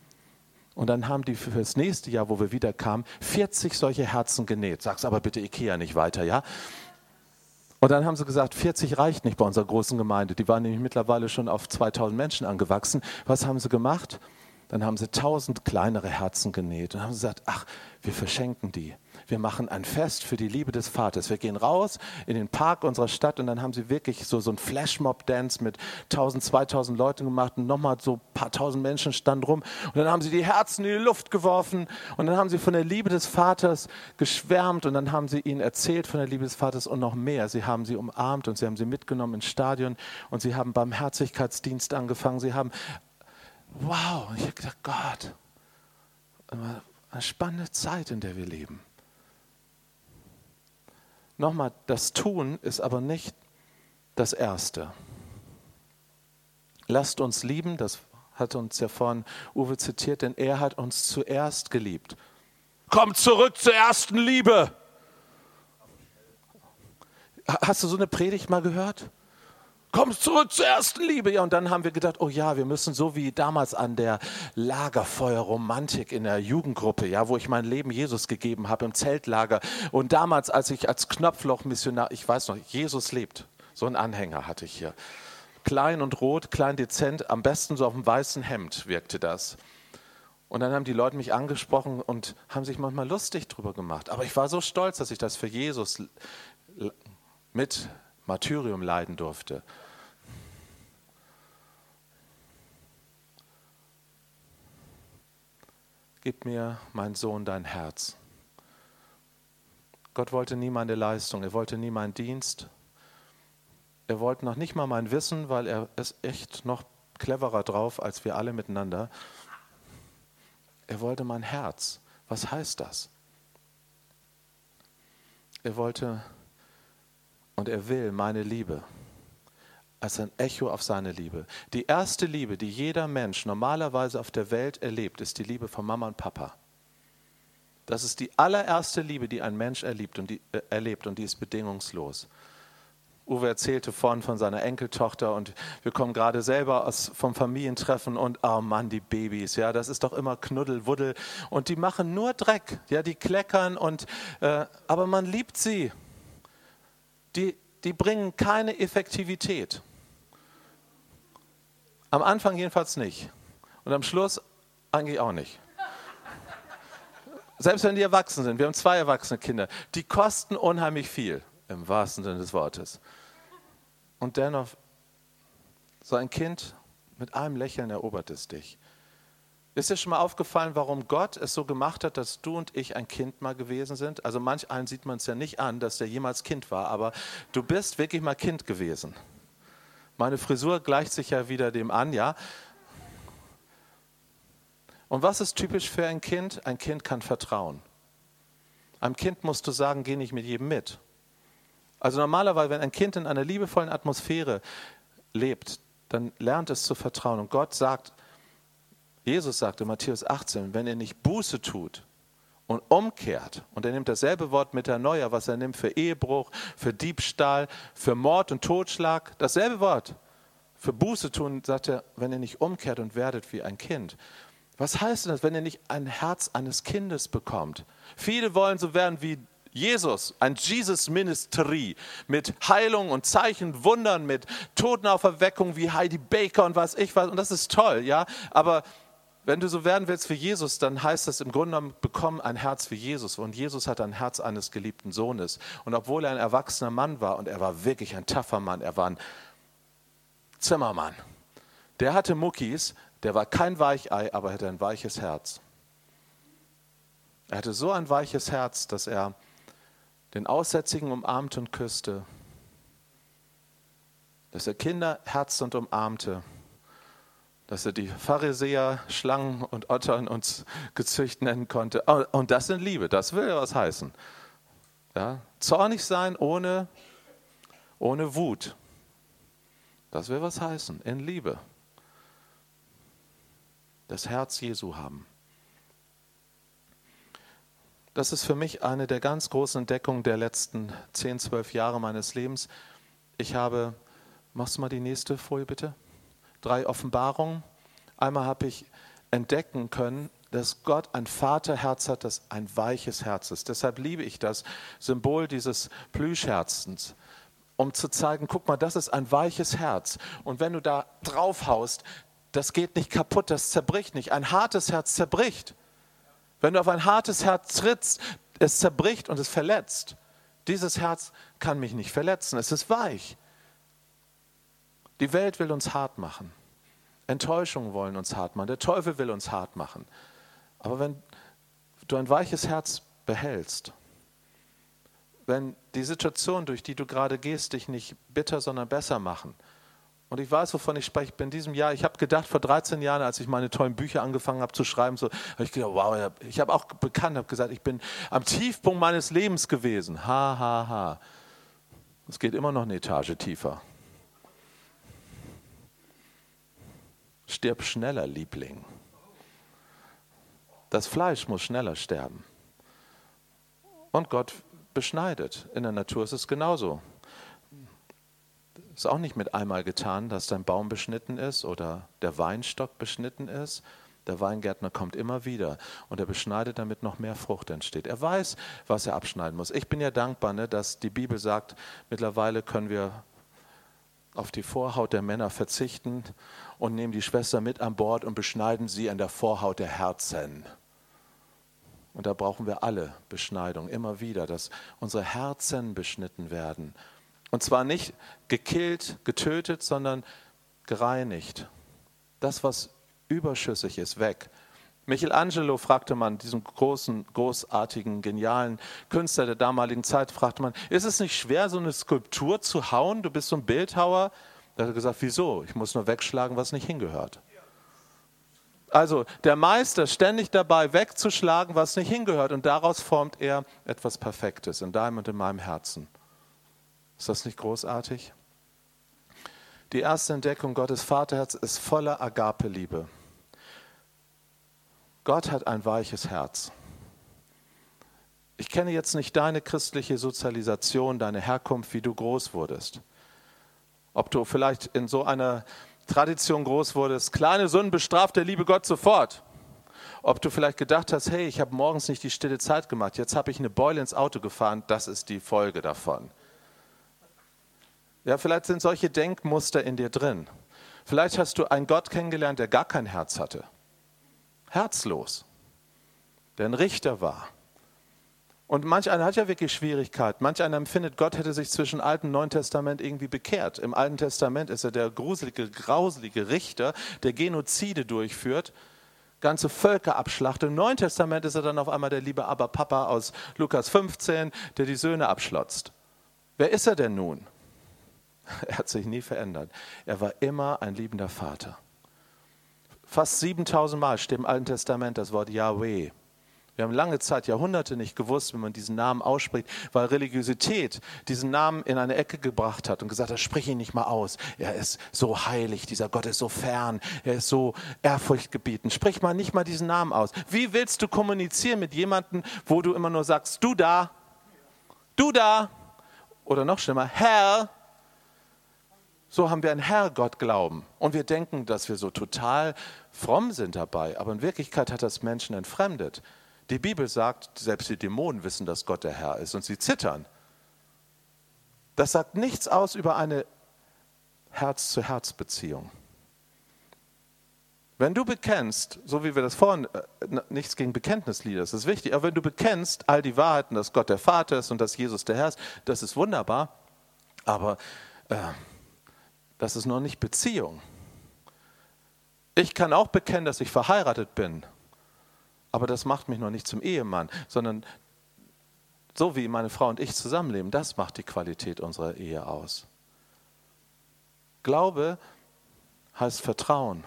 und dann haben die für das nächste Jahr, wo wir wieder kamen, 40 solche Herzen genäht. Sag's aber bitte Ikea nicht weiter, ja? Und dann haben sie gesagt, 40 reicht nicht bei unserer großen Gemeinde. Die waren nämlich mittlerweile schon auf 2000 Menschen angewachsen. Was haben sie gemacht? Dann haben sie 1000 kleinere Herzen genäht und haben gesagt, ach, wir verschenken die wir machen ein Fest für die Liebe des Vaters. Wir gehen raus in den Park unserer Stadt und dann haben sie wirklich so, so ein Flashmob-Dance mit 1000, 2000 Leuten gemacht und nochmal so ein paar tausend Menschen standen rum und dann haben sie die Herzen in die Luft geworfen und dann haben sie von der Liebe des Vaters geschwärmt und dann haben sie ihnen erzählt von der Liebe des Vaters und noch mehr. Sie haben sie umarmt und sie haben sie mitgenommen ins Stadion und sie haben Barmherzigkeitsdienst angefangen. Sie haben, wow, ich habe gedacht, Gott, eine spannende Zeit, in der wir leben. Nochmal, das Tun ist aber nicht das Erste. Lasst uns lieben, das hat uns ja vorhin Uwe zitiert, denn er hat uns zuerst geliebt. Kommt zurück zur ersten Liebe. Hast du so eine Predigt mal gehört? Komm zurück zur ersten Liebe. Ja, und dann haben wir gedacht, oh ja, wir müssen so wie damals an der Lagerfeuerromantik in der Jugendgruppe, ja, wo ich mein Leben Jesus gegeben habe im Zeltlager. Und damals, als ich als Knopflochmissionar, ich weiß noch, Jesus lebt. So einen Anhänger hatte ich hier. Klein und rot, klein dezent, am besten so auf dem weißen Hemd wirkte das. Und dann haben die Leute mich angesprochen und haben sich manchmal lustig drüber gemacht. Aber ich war so stolz, dass ich das für Jesus mit Martyrium leiden durfte. Gib mir, mein Sohn, dein Herz. Gott wollte nie meine Leistung, er wollte nie meinen Dienst. Er wollte noch nicht mal mein Wissen, weil er ist echt noch cleverer drauf als wir alle miteinander. Er wollte mein Herz. Was heißt das? Er wollte und er will meine Liebe als ein Echo auf seine Liebe. Die erste Liebe, die jeder Mensch normalerweise auf der Welt erlebt, ist die Liebe von Mama und Papa. Das ist die allererste Liebe, die ein Mensch erlebt und die, äh, erlebt und die ist bedingungslos. Uwe erzählte vorhin von seiner Enkeltochter und wir kommen gerade selber aus, vom Familientreffen und oh Mann, die Babys, ja, das ist doch immer Knuddelwuddel und die machen nur Dreck, ja, die kleckern und äh, aber man liebt sie. Die, die bringen keine Effektivität. Am Anfang jedenfalls nicht. Und am Schluss eigentlich auch nicht. Selbst wenn die erwachsen sind, wir haben zwei erwachsene Kinder, die kosten unheimlich viel, im wahrsten Sinne des Wortes. Und dennoch, so ein Kind mit einem Lächeln erobert es dich. Ist dir schon mal aufgefallen, warum Gott es so gemacht hat, dass du und ich ein Kind mal gewesen sind? Also manch einen sieht man es ja nicht an, dass der jemals Kind war, aber du bist wirklich mal Kind gewesen. Meine Frisur gleicht sich ja wieder dem an, ja. Und was ist typisch für ein Kind? Ein Kind kann vertrauen. Einem Kind musst du sagen, geh nicht mit jedem mit. Also normalerweise, wenn ein Kind in einer liebevollen Atmosphäre lebt, dann lernt es zu vertrauen. Und Gott sagt, Jesus sagte Matthäus 18, wenn er nicht Buße tut und umkehrt, und er nimmt dasselbe Wort mit der Neuer, was er nimmt für Ehebruch, für Diebstahl, für Mord und Totschlag, dasselbe Wort. Für Buße tun, sagt er, wenn er nicht umkehrt und werdet wie ein Kind. Was heißt das, wenn er nicht ein Herz eines Kindes bekommt? Viele wollen so werden wie Jesus, ein Jesus Ministry mit Heilung und Zeichen, Wundern, mit Totenauferweckung wie Heidi Baker und was ich was. Und das ist toll, ja. Aber wenn du so werden willst wie Jesus, dann heißt das im Grunde genommen, bekomm ein Herz wie Jesus. Und Jesus hat ein Herz eines geliebten Sohnes. Und obwohl er ein erwachsener Mann war, und er war wirklich ein taffer Mann, er war ein Zimmermann, der hatte Muckis, der war kein Weichei, aber er hatte ein weiches Herz. Er hatte so ein weiches Herz, dass er den Aussätzigen umarmte und küsste, dass er Kinder herzte und umarmte dass er die Pharisäer, Schlangen und Ottern uns gezücht nennen konnte. Und das sind Liebe, das will ja was heißen. Ja? Zornig sein ohne, ohne Wut. Das will was heißen, in Liebe. Das Herz Jesu haben. Das ist für mich eine der ganz großen Entdeckungen der letzten 10, 12 Jahre meines Lebens. Ich habe, machst du mal die nächste Folie bitte? Drei Offenbarungen. Einmal habe ich entdecken können, dass Gott ein Vaterherz hat, das ein weiches Herz ist. Deshalb liebe ich das Symbol dieses Plüschherzens, um zu zeigen, guck mal, das ist ein weiches Herz. Und wenn du da draufhaust, das geht nicht kaputt, das zerbricht nicht. Ein hartes Herz zerbricht. Wenn du auf ein hartes Herz trittst, es zerbricht und es verletzt. Dieses Herz kann mich nicht verletzen, es ist weich. Die Welt will uns hart machen. Enttäuschungen wollen uns hart machen. Der Teufel will uns hart machen. Aber wenn du ein weiches Herz behältst, wenn die Situation, durch die du gerade gehst, dich nicht bitter, sondern besser machen. Und ich weiß, wovon ich spreche. In diesem Jahr, ich habe gedacht, vor 13 Jahren, als ich meine tollen Bücher angefangen habe zu schreiben, so, habe ich gedacht, wow, ich habe auch bekannt, habe gesagt, ich bin am Tiefpunkt meines Lebens gewesen. Ha, ha, ha. Es geht immer noch eine Etage tiefer. Stirb schneller, Liebling. Das Fleisch muss schneller sterben. Und Gott beschneidet. In der Natur ist es genauso. Ist auch nicht mit einmal getan, dass dein Baum beschnitten ist oder der Weinstock beschnitten ist. Der Weingärtner kommt immer wieder und er beschneidet, damit noch mehr Frucht entsteht. Er weiß, was er abschneiden muss. Ich bin ja dankbar, ne, dass die Bibel sagt, mittlerweile können wir auf die Vorhaut der Männer verzichten und nehmen die Schwester mit an Bord und beschneiden sie an der Vorhaut der Herzen. Und da brauchen wir alle Beschneidung, immer wieder, dass unsere Herzen beschnitten werden. Und zwar nicht gekillt, getötet, sondern gereinigt. Das, was überschüssig ist, weg. Michelangelo fragte man, diesen großen, großartigen, genialen Künstler der damaligen Zeit, fragte man, ist es nicht schwer, so eine Skulptur zu hauen? Du bist so ein Bildhauer. Da hat er gesagt, wieso? Ich muss nur wegschlagen, was nicht hingehört. Also der Meister ständig dabei wegzuschlagen, was nicht hingehört. Und daraus formt er etwas Perfektes in deinem und in meinem Herzen. Ist das nicht großartig? Die erste Entdeckung Gottes Vaterherz ist voller Agape-Liebe. Gott hat ein weiches Herz. Ich kenne jetzt nicht deine christliche Sozialisation, deine Herkunft, wie du groß wurdest. Ob du vielleicht in so einer Tradition groß wurdest, kleine Sünden bestraft der liebe Gott sofort. Ob du vielleicht gedacht hast, hey, ich habe morgens nicht die stille Zeit gemacht, jetzt habe ich eine Beule ins Auto gefahren, das ist die Folge davon. Ja, vielleicht sind solche Denkmuster in dir drin. Vielleicht hast du einen Gott kennengelernt, der gar kein Herz hatte herzlos, der ein Richter war. Und manch einer hat ja wirklich Schwierigkeiten. Manch einer empfindet, Gott hätte sich zwischen Alten und Neuen Testament irgendwie bekehrt. Im Alten Testament ist er der gruselige, grauselige Richter, der Genozide durchführt. ganze Völker abschlachtet. Im Neuen Testament ist er dann auf einmal der liebe Aber Papa aus Lukas 15, der die Söhne abschlotzt. Wer ist er denn nun? Er hat sich nie verändert. Er war immer ein liebender Vater. Fast 7000 Mal steht im Alten Testament das Wort Yahweh. Wir haben lange Zeit, Jahrhunderte nicht gewusst, wie man diesen Namen ausspricht, weil Religiosität diesen Namen in eine Ecke gebracht hat und gesagt hat, sprich ihn nicht mal aus. Er ist so heilig, dieser Gott ist so fern, er ist so ehrfurchtgebietend. Sprich mal nicht mal diesen Namen aus. Wie willst du kommunizieren mit jemandem, wo du immer nur sagst, du da, du da, oder noch schlimmer, Herr, so haben wir an Herrgott glauben. Und wir denken, dass wir so total fromm sind dabei. Aber in Wirklichkeit hat das Menschen entfremdet. Die Bibel sagt, selbst die Dämonen wissen, dass Gott der Herr ist und sie zittern. Das sagt nichts aus über eine Herz-zu-Herz-Beziehung. Wenn du bekennst, so wie wir das vorhin, äh, nichts gegen Bekenntnislieder, das ist wichtig, aber wenn du bekennst all die Wahrheiten, dass Gott der Vater ist und dass Jesus der Herr ist, das ist wunderbar, aber äh, das ist noch nicht Beziehung. Ich kann auch bekennen, dass ich verheiratet bin aber das macht mich noch nicht zum Ehemann, sondern so wie meine Frau und ich zusammenleben, das macht die Qualität unserer Ehe aus. Glaube heißt Vertrauen.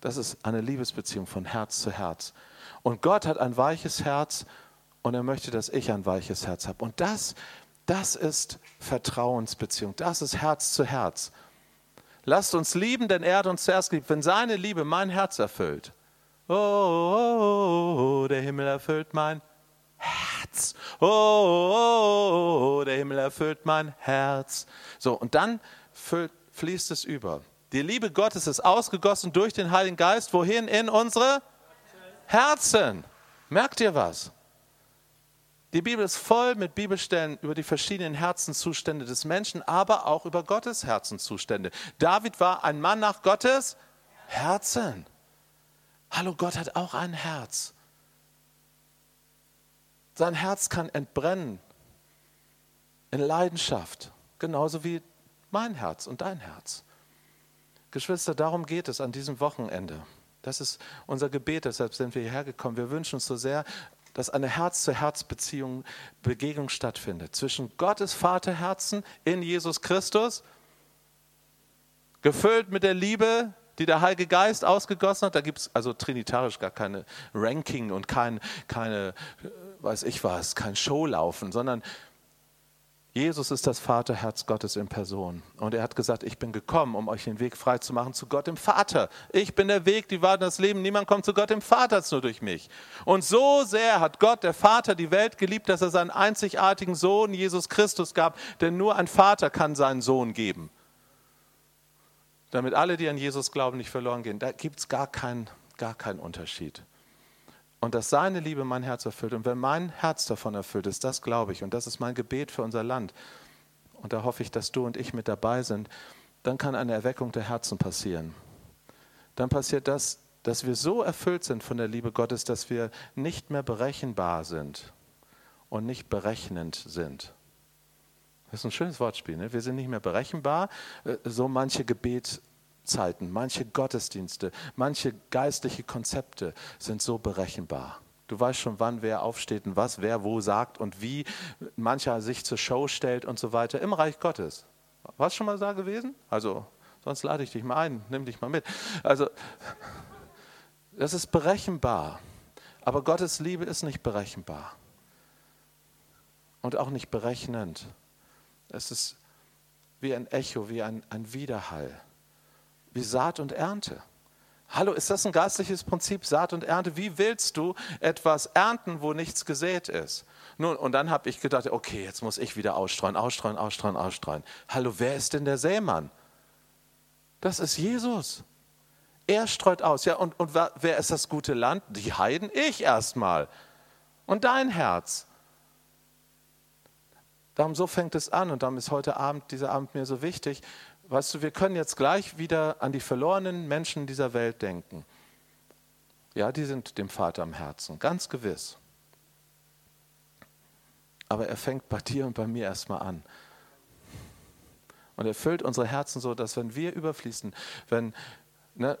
Das ist eine Liebesbeziehung von Herz zu Herz. Und Gott hat ein weiches Herz und er möchte, dass ich ein weiches Herz habe. Und das, das ist Vertrauensbeziehung. Das ist Herz zu Herz. Lasst uns lieben, denn er hat uns zuerst geliebt. Wenn seine Liebe mein Herz erfüllt, oh, oh, oh der Himmel erfüllt mein Herz. Oh, oh, der Himmel erfüllt mein Herz. So, und dann füllt, fließt es über. Die Liebe Gottes ist ausgegossen durch den Heiligen Geist. Wohin? In unsere Herzen. Merkt ihr was? Die Bibel ist voll mit Bibelstellen über die verschiedenen Herzenszustände des Menschen, aber auch über Gottes Herzenszustände. David war ein Mann nach Gottes Herzen. Hallo, Gott hat auch ein Herz. Sein Herz kann entbrennen in Leidenschaft, genauso wie mein Herz und dein Herz. Geschwister, darum geht es an diesem Wochenende. Das ist unser Gebet, deshalb sind wir hierher gekommen. Wir wünschen uns so sehr, dass eine Herz-zu-Herz-Beziehung, Begegnung stattfindet zwischen Gottes Vaterherzen in Jesus Christus, gefüllt mit der Liebe, die der Heilige Geist ausgegossen hat. Da gibt es also trinitarisch gar keine Ranking und kein, keine, weiß ich was, kein Showlaufen, sondern Jesus ist das Vaterherz Gottes in Person. Und er hat gesagt, ich bin gekommen, um euch den Weg frei zu machen zu Gott dem Vater. Ich bin der Weg, die Wahrheit das Leben. Niemand kommt zu Gott dem Vater nur durch mich. Und so sehr hat Gott, der Vater, die Welt geliebt, dass er seinen einzigartigen Sohn, Jesus Christus, gab. Denn nur ein Vater kann seinen Sohn geben. Damit alle, die an Jesus glauben, nicht verloren gehen. Da gibt es gar keinen gar keinen Unterschied und dass seine Liebe mein Herz erfüllt. Und wenn mein Herz davon erfüllt ist, das glaube ich und das ist mein Gebet für unser Land. Und da hoffe ich, dass du und ich mit dabei sind. Dann kann eine Erweckung der Herzen passieren. Dann passiert das, dass wir so erfüllt sind von der Liebe Gottes, dass wir nicht mehr berechenbar sind und nicht berechnend sind. Das ist ein schönes Wortspiel. Ne? Wir sind nicht mehr berechenbar. Äh, so manche Gebet, Zeiten, manche Gottesdienste, manche geistliche Konzepte sind so berechenbar. Du weißt schon, wann wer aufsteht und was, wer wo sagt und wie mancher sich zur Show stellt und so weiter im Reich Gottes. Warst du schon mal da gewesen? Also, sonst lade ich dich mal ein, nimm dich mal mit. Also, das ist berechenbar. Aber Gottes Liebe ist nicht berechenbar. Und auch nicht berechnend. Es ist wie ein Echo, wie ein, ein Widerhall wie Saat und Ernte. Hallo, ist das ein geistliches Prinzip, Saat und Ernte? Wie willst du etwas ernten, wo nichts gesät ist? Nun, und dann habe ich gedacht, okay, jetzt muss ich wieder ausstreuen, ausstreuen, ausstreuen, ausstreuen. Hallo, wer ist denn der Sämann? Das ist Jesus. Er streut aus. Ja, und, und wer ist das gute Land? Die Heiden? Ich erstmal. Und dein Herz. Darum so fängt es an und darum ist heute Abend, dieser Abend mir so wichtig, weißt du, wir können jetzt gleich wieder an die verlorenen Menschen dieser Welt denken. Ja, die sind dem Vater am Herzen, ganz gewiss. Aber er fängt bei dir und bei mir erstmal an. Und er füllt unsere Herzen so, dass wenn wir überfließen, wenn, ne,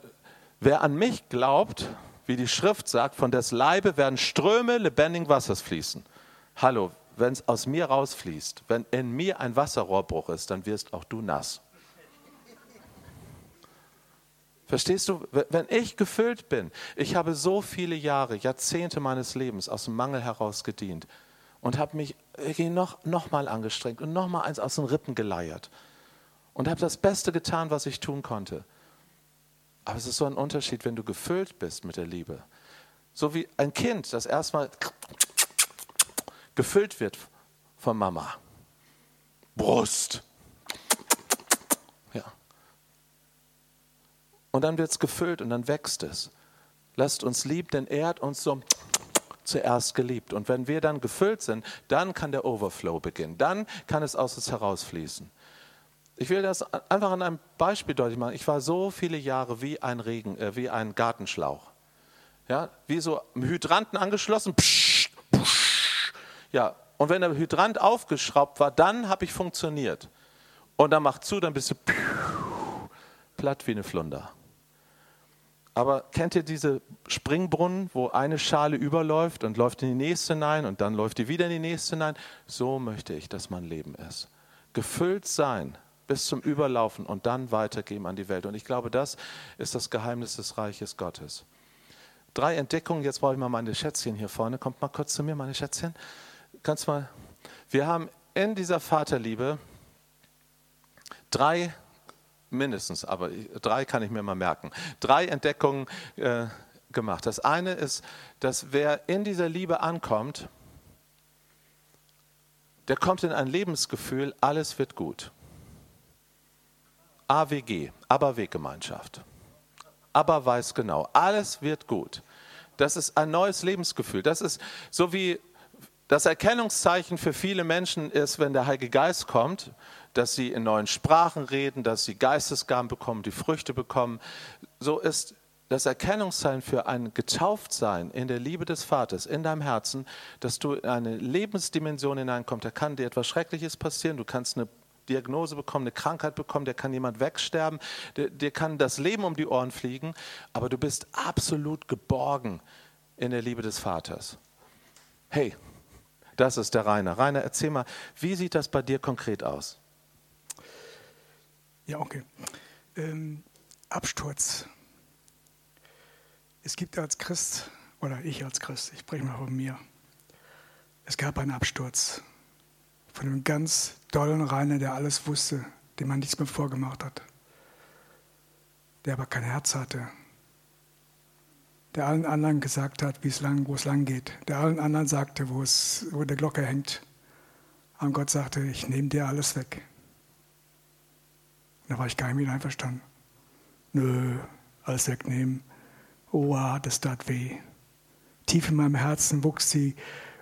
Wer an mich glaubt, wie die Schrift sagt, von des Leibe werden Ströme lebendigen Wassers fließen. Hallo, wenn es aus mir rausfließt, wenn in mir ein Wasserrohrbruch ist, dann wirst auch du nass. Verstehst du, wenn ich gefüllt bin, ich habe so viele Jahre, Jahrzehnte meines Lebens aus dem Mangel heraus gedient und habe mich noch, noch mal angestrengt und noch mal eins aus den Rippen geleiert und habe das Beste getan, was ich tun konnte. Aber es ist so ein Unterschied, wenn du gefüllt bist mit der Liebe. So wie ein Kind, das erstmal gefüllt wird von Mama. Brust. Und dann wird es gefüllt und dann wächst es. Lasst uns lieb, denn er hat uns so zuerst geliebt. Und wenn wir dann gefüllt sind, dann kann der Overflow beginnen. Dann kann es aus uns herausfließen. Ich will das einfach an einem Beispiel deutlich machen. Ich war so viele Jahre wie ein Regen, äh, wie ein Gartenschlauch. Ja, wie so im Hydranten angeschlossen. Psch, psch. Ja, und wenn der Hydrant aufgeschraubt war, dann habe ich funktioniert. Und dann macht zu, dann bist du platt wie eine Flunder. Aber kennt ihr diese Springbrunnen, wo eine Schale überläuft und läuft in die nächste hinein und dann läuft die wieder in die nächste hinein? So möchte ich, dass mein Leben ist. Gefüllt sein bis zum Überlaufen und dann weitergeben an die Welt. Und ich glaube, das ist das Geheimnis des Reiches Gottes. Drei Entdeckungen, jetzt brauche ich mal meine Schätzchen hier vorne. Kommt mal kurz zu mir, meine Schätzchen. Kannst mal. Wir haben in dieser Vaterliebe drei mindestens, aber drei kann ich mir mal merken. Drei Entdeckungen äh, gemacht. Das eine ist, dass wer in dieser Liebe ankommt, der kommt in ein Lebensgefühl, alles wird gut. AWG, aber Weggemeinschaft. Aber weiß genau, alles wird gut. Das ist ein neues Lebensgefühl. Das ist so wie das Erkennungszeichen für viele Menschen ist, wenn der Heilige Geist kommt, dass sie in neuen Sprachen reden, dass sie Geistesgaben bekommen, die Früchte bekommen. So ist das Erkennungszeichen für ein Getauftsein in der Liebe des Vaters in deinem Herzen, dass du in eine Lebensdimension hineinkommst. Da kann dir etwas Schreckliches passieren, du kannst eine Diagnose bekommen, eine Krankheit bekommen, der kann jemand wegsterben, dir, kann das Leben um die Ohren fliegen, aber du bist absolut geborgen in der Liebe des Vaters. Hey, das ist der Rainer. Rainer, erzähl mal, wie sieht das bei dir konkret aus? Ja, okay. Ähm, Absturz. Es gibt als Christ, oder ich als Christ, ich spreche mal von mir, es gab einen Absturz von einem ganz dollen Rainer, der alles wusste, dem man nichts mehr vorgemacht hat, der aber kein Herz hatte, der allen anderen gesagt hat, wie es lang, wo es lang geht, der allen anderen sagte, wo, es, wo der Glocke hängt. Und Gott sagte, ich nehme dir alles weg. Da war ich gar nicht mit einverstanden. Nö, alles wegnehmen. Oh, das tat weh. Tief in meinem Herzen wuchs die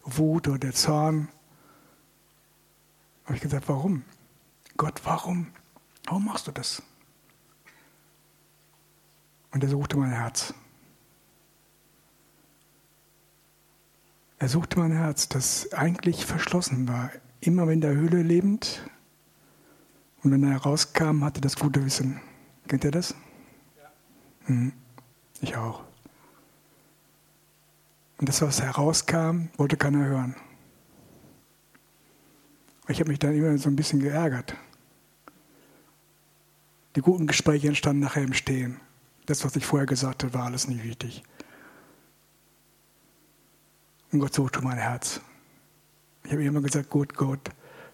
Wut oder der Zorn habe ich gesagt, warum? Gott, warum? Warum machst du das? Und er suchte mein Herz. Er suchte mein Herz, das eigentlich verschlossen war. Immer in der Höhle lebend. Und wenn er herauskam, hatte das gute Wissen. Kennt ihr das? Ja. Hm. Ich auch. Und das, was herauskam, wollte keiner hören. Ich habe mich dann immer so ein bisschen geärgert. Die guten Gespräche entstanden nachher im Stehen. Das, was ich vorher gesagt habe, war alles nicht wichtig. Und Gott suchte mein Herz. Ich habe immer gesagt, gut, Gott,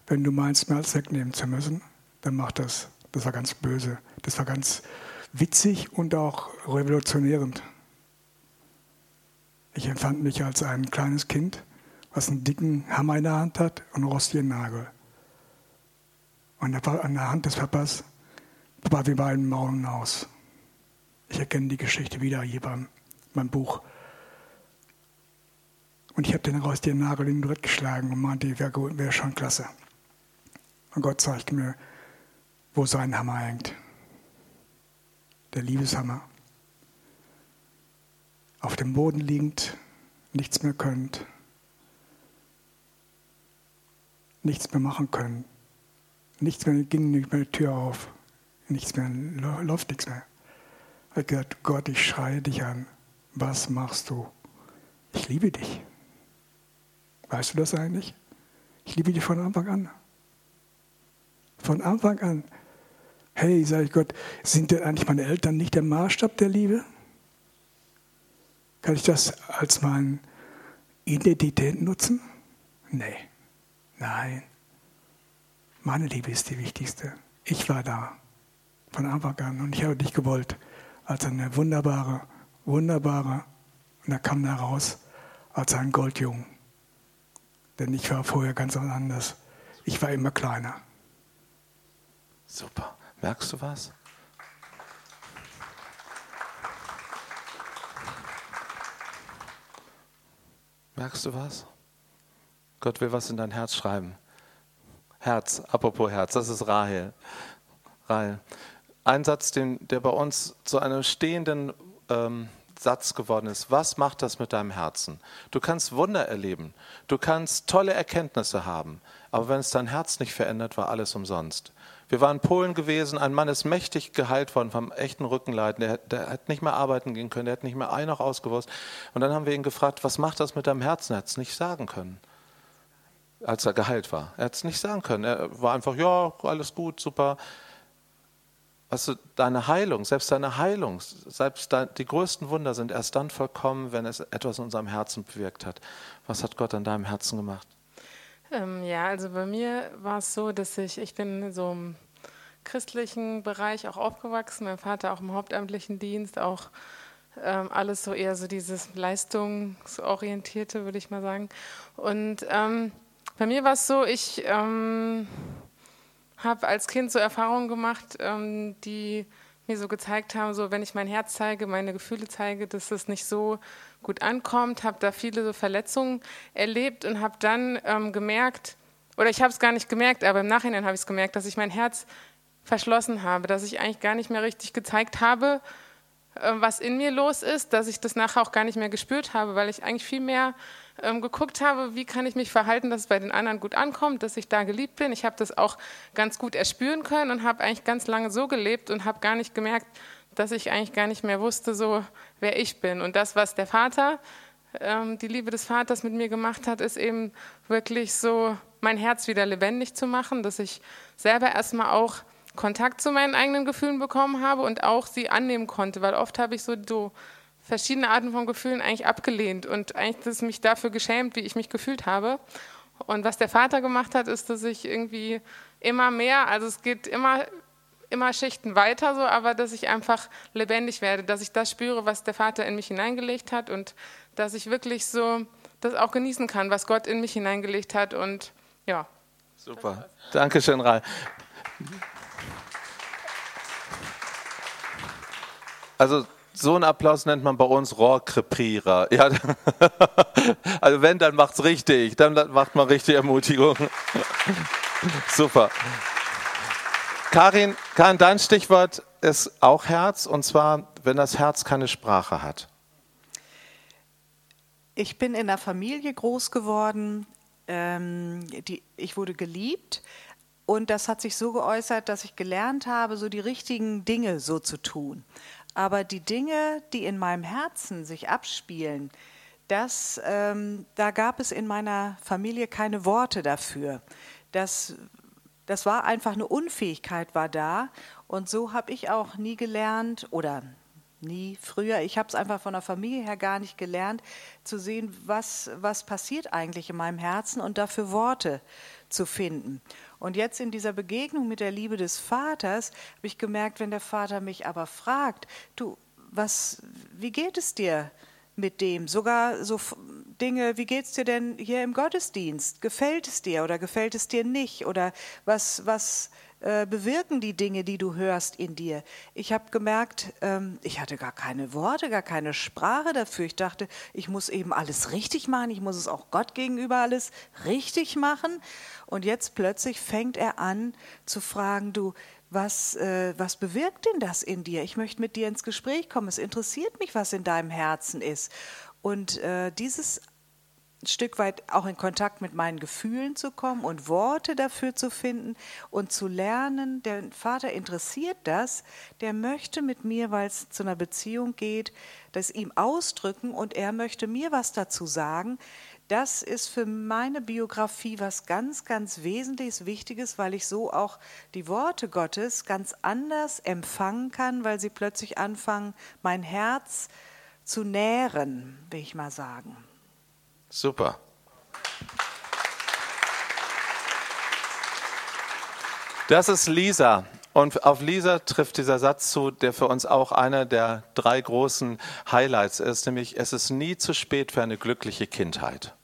wenn du meinst, mir alles wegnehmen zu müssen, dann mach das. Das war ganz böse. Das war ganz witzig und auch revolutionierend. Ich empfand mich als ein kleines Kind, was einen dicken Hammer in der Hand hat und einen rostigen Nagel. Und an der Hand des Papas, Papa, wir waren im Maulenhaus. Ich erkenne die Geschichte wieder hier beim, beim Buch. Und ich habe den rostigen Nagel in den Dritt geschlagen und meinte, wäre wär schon klasse. Und Gott zeigte mir, wo sein Hammer hängt. Der Liebeshammer. Auf dem Boden liegend, nichts mehr könnt, nichts mehr machen können. Nichts mehr ging nicht mehr die Tür auf. Nichts mehr, läuft nichts mehr. hat gesagt, Gott, ich schreie dich an. Was machst du? Ich liebe dich. Weißt du das eigentlich? Ich liebe dich von Anfang an. Von Anfang an. Hey, sage ich Gott, sind denn eigentlich meine Eltern nicht der Maßstab der Liebe? Kann ich das als meine Identität nutzen? Nee. Nein. Meine Liebe ist die wichtigste. Ich war da von Anfang an und ich habe dich gewollt als eine wunderbare, wunderbare, und er kam da raus als ein Goldjungen. Denn ich war vorher ganz anders. Ich war immer kleiner. Super. Merkst du was? Merkst du was? Gott will was in dein Herz schreiben. Herz, apropos Herz, das ist Rahel. Rahel. Ein Satz, den, der bei uns zu einem stehenden ähm, Satz geworden ist. Was macht das mit deinem Herzen? Du kannst Wunder erleben, du kannst tolle Erkenntnisse haben, aber wenn es dein Herz nicht verändert, war alles umsonst. Wir waren in Polen gewesen, ein Mann ist mächtig geheilt worden vom echten Rückenleiden, der, der hat nicht mehr arbeiten gehen können, der hat nicht mehr ein noch ausgewusst. Und dann haben wir ihn gefragt, was macht das mit deinem Herzen? Er hat es nicht sagen können als er geheilt war. Er hat es nicht sagen können. Er war einfach, ja, alles gut, super. Also deine Heilung, selbst deine Heilung, selbst die größten Wunder sind erst dann vollkommen, wenn es etwas in unserem Herzen bewirkt hat. Was hat Gott an deinem Herzen gemacht? Ähm, ja, also bei mir war es so, dass ich, ich bin so im christlichen Bereich auch aufgewachsen, mein Vater auch im hauptamtlichen Dienst, auch ähm, alles so eher so dieses leistungsorientierte, würde ich mal sagen. Und ähm, bei mir war es so, ich ähm, habe als Kind so Erfahrungen gemacht, ähm, die mir so gezeigt haben, so wenn ich mein Herz zeige, meine Gefühle zeige, dass es nicht so gut ankommt, habe da viele so Verletzungen erlebt und habe dann ähm, gemerkt, oder ich habe es gar nicht gemerkt, aber im Nachhinein habe ich es gemerkt, dass ich mein Herz verschlossen habe, dass ich eigentlich gar nicht mehr richtig gezeigt habe, äh, was in mir los ist, dass ich das nachher auch gar nicht mehr gespürt habe, weil ich eigentlich viel mehr ähm, geguckt habe, wie kann ich mich verhalten, dass es bei den anderen gut ankommt, dass ich da geliebt bin. Ich habe das auch ganz gut erspüren können und habe eigentlich ganz lange so gelebt und habe gar nicht gemerkt, dass ich eigentlich gar nicht mehr wusste, so wer ich bin. Und das, was der Vater, ähm, die Liebe des Vaters mit mir gemacht hat, ist eben wirklich so mein Herz wieder lebendig zu machen, dass ich selber erstmal auch Kontakt zu meinen eigenen Gefühlen bekommen habe und auch sie annehmen konnte, weil oft habe ich so, so verschiedene Arten von Gefühlen eigentlich abgelehnt und eigentlich das mich dafür geschämt, wie ich mich gefühlt habe. Und was der Vater gemacht hat, ist, dass ich irgendwie immer mehr, also es geht immer, immer Schichten weiter so, aber dass ich einfach lebendig werde, dass ich das spüre, was der Vater in mich hineingelegt hat und dass ich wirklich so das auch genießen kann, was Gott in mich hineingelegt hat und ja. Super. Dankeschön, Rai. Also so einen Applaus nennt man bei uns Rohrkrepierer. Ja, also wenn, dann macht's richtig. Dann macht man richtig Ermutigung. Super. Karin, Karin, dein Stichwort ist auch Herz, und zwar, wenn das Herz keine Sprache hat. Ich bin in einer Familie groß geworden, ähm, die, ich wurde geliebt, und das hat sich so geäußert, dass ich gelernt habe, so die richtigen Dinge so zu tun. Aber die Dinge, die in meinem Herzen sich abspielen, das, ähm, da gab es in meiner Familie keine Worte dafür. Das, das war einfach eine Unfähigkeit, war da. Und so habe ich auch nie gelernt oder nie früher. Ich habe es einfach von der Familie her gar nicht gelernt, zu sehen, was, was passiert eigentlich in meinem Herzen und dafür Worte zu finden. Und jetzt in dieser Begegnung mit der Liebe des Vaters habe ich gemerkt, wenn der Vater mich aber fragt, du, was, wie geht es dir mit dem? Sogar so Dinge, wie geht es dir denn hier im Gottesdienst? Gefällt es dir oder gefällt es dir nicht? Oder was, was äh, bewirken die Dinge, die du hörst in dir? Ich habe gemerkt, ähm, ich hatte gar keine Worte, gar keine Sprache dafür. Ich dachte, ich muss eben alles richtig machen, ich muss es auch Gott gegenüber alles richtig machen. Und jetzt plötzlich fängt er an zu fragen, du, was, äh, was bewirkt denn das in dir? Ich möchte mit dir ins Gespräch kommen. Es interessiert mich, was in deinem Herzen ist. Und äh, dieses ein Stück weit auch in Kontakt mit meinen Gefühlen zu kommen und Worte dafür zu finden und zu lernen, der Vater interessiert das, der möchte mit mir, weil es zu einer Beziehung geht, das ihm ausdrücken und er möchte mir was dazu sagen. Das ist für meine Biografie was ganz, ganz Wesentliches, Wichtiges, weil ich so auch die Worte Gottes ganz anders empfangen kann, weil sie plötzlich anfangen, mein Herz zu nähren, will ich mal sagen. Super. Das ist Lisa. Und auf Lisa trifft dieser Satz zu, der für uns auch einer der drei großen Highlights ist, nämlich es ist nie zu spät für eine glückliche Kindheit.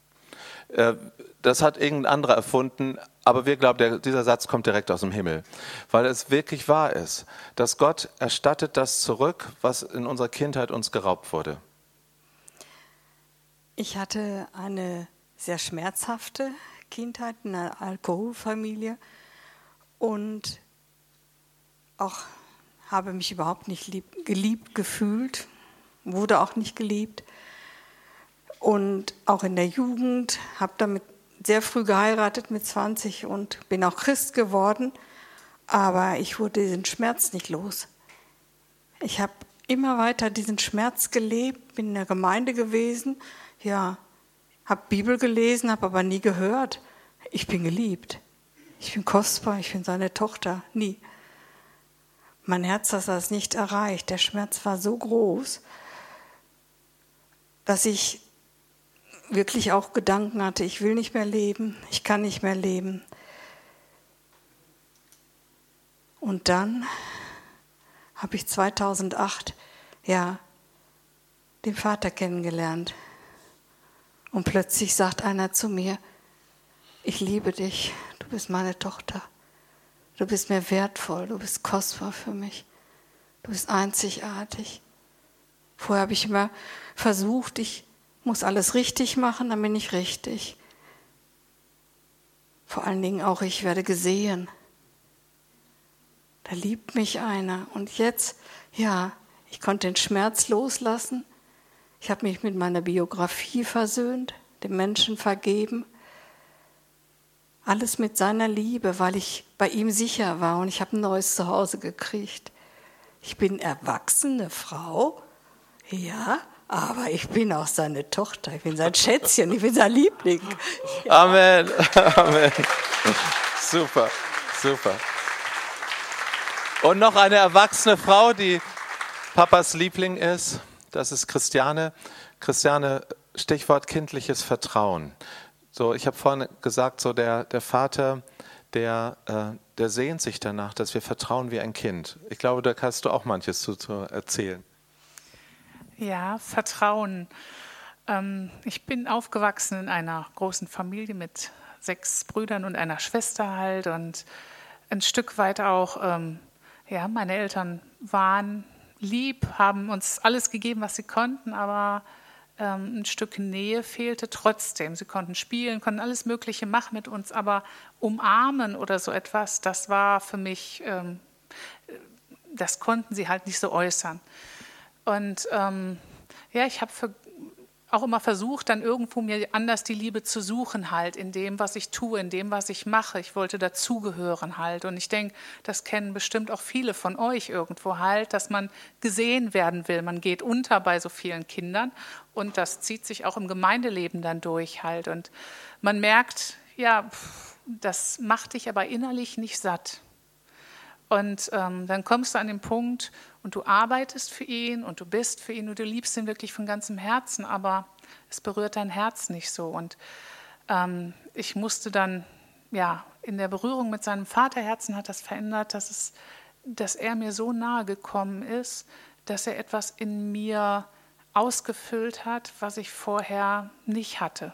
Äh, das hat irgendein anderer erfunden, aber wir glauben, dieser Satz kommt direkt aus dem Himmel, weil es wirklich wahr ist, dass Gott erstattet das zurück, was in unserer Kindheit uns geraubt wurde. Ich hatte eine sehr schmerzhafte Kindheit in einer Alkoholfamilie und auch habe mich überhaupt nicht lieb, geliebt gefühlt, wurde auch nicht geliebt. Und auch in der Jugend habe damit sehr früh geheiratet mit 20 und bin auch Christ geworden, aber ich wurde diesen Schmerz nicht los. Ich habe immer weiter diesen Schmerz gelebt, bin in der Gemeinde gewesen, ja, habe Bibel gelesen, habe aber nie gehört, ich bin geliebt, ich bin kostbar, ich bin seine Tochter, nie. Mein Herz hat das nicht erreicht. Der Schmerz war so groß, dass ich wirklich auch Gedanken hatte, ich will nicht mehr leben, ich kann nicht mehr leben. Und dann habe ich 2008 ja den Vater kennengelernt. Und plötzlich sagt einer zu mir, ich liebe dich, du bist meine Tochter, du bist mir wertvoll, du bist kostbar für mich, du bist einzigartig. Vorher habe ich immer versucht, ich muss alles richtig machen, dann bin ich richtig. Vor allen Dingen auch, ich werde gesehen. Da liebt mich einer. Und jetzt, ja, ich konnte den Schmerz loslassen. Ich habe mich mit meiner Biografie versöhnt, dem Menschen vergeben. Alles mit seiner Liebe, weil ich bei ihm sicher war und ich habe ein neues Zuhause gekriegt. Ich bin erwachsene Frau, ja, aber ich bin auch seine Tochter, ich bin sein Schätzchen, ich bin sein Liebling. Ja. Amen, Amen. Super, super. Und noch eine erwachsene Frau, die Papas Liebling ist. Das ist Christiane. Christiane, Stichwort kindliches Vertrauen. So, ich habe vorhin gesagt, so der, der Vater, der, äh, der sehnt sich danach, dass wir vertrauen wie ein Kind. Ich glaube, da kannst du auch manches zu, zu erzählen. Ja, Vertrauen. Ähm, ich bin aufgewachsen in einer großen Familie mit sechs Brüdern und einer Schwester halt und ein Stück weit auch, ähm, ja, meine Eltern waren lieb, haben uns alles gegeben, was sie konnten, aber ähm, ein Stück Nähe fehlte trotzdem. Sie konnten spielen, konnten alles Mögliche machen mit uns, aber umarmen oder so etwas, das war für mich, ähm, das konnten sie halt nicht so äußern. Und ähm, ja, ich habe für auch immer versucht, dann irgendwo mir anders die Liebe zu suchen, halt in dem, was ich tue, in dem, was ich mache. Ich wollte dazugehören halt. Und ich denke, das kennen bestimmt auch viele von euch irgendwo halt, dass man gesehen werden will. Man geht unter bei so vielen Kindern und das zieht sich auch im Gemeindeleben dann durch halt. Und man merkt, ja, das macht dich aber innerlich nicht satt. Und ähm, dann kommst du an den Punkt und du arbeitest für ihn und du bist für ihn und du liebst ihn wirklich von ganzem Herzen, aber es berührt dein Herz nicht so. Und ähm, ich musste dann, ja, in der Berührung mit seinem Vaterherzen hat das verändert, dass, es, dass er mir so nahe gekommen ist, dass er etwas in mir ausgefüllt hat, was ich vorher nicht hatte.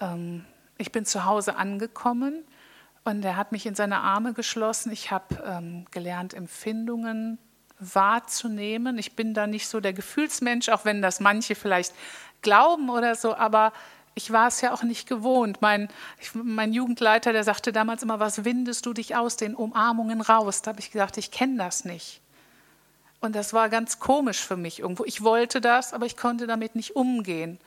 Ähm, ich bin zu Hause angekommen und er hat mich in seine Arme geschlossen. Ich habe ähm, gelernt, Empfindungen wahrzunehmen. Ich bin da nicht so der Gefühlsmensch, auch wenn das manche vielleicht glauben oder so, aber ich war es ja auch nicht gewohnt. Mein, ich, mein Jugendleiter, der sagte damals immer, was windest du dich aus den Umarmungen raus? Da habe ich gesagt, ich kenne das nicht. Und das war ganz komisch für mich irgendwo. Ich wollte das, aber ich konnte damit nicht umgehen.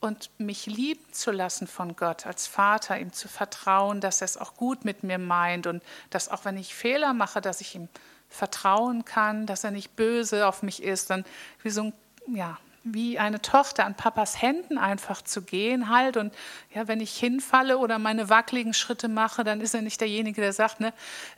und mich lieben zu lassen von Gott als Vater, ihm zu vertrauen, dass er es auch gut mit mir meint und dass auch wenn ich Fehler mache, dass ich ihm vertrauen kann, dass er nicht böse auf mich ist, dann wie so ein ja, wie eine Tochter an Papas Händen einfach zu gehen halt. Und ja, wenn ich hinfalle oder meine wackeligen Schritte mache, dann ist er nicht derjenige, der sagt, ne,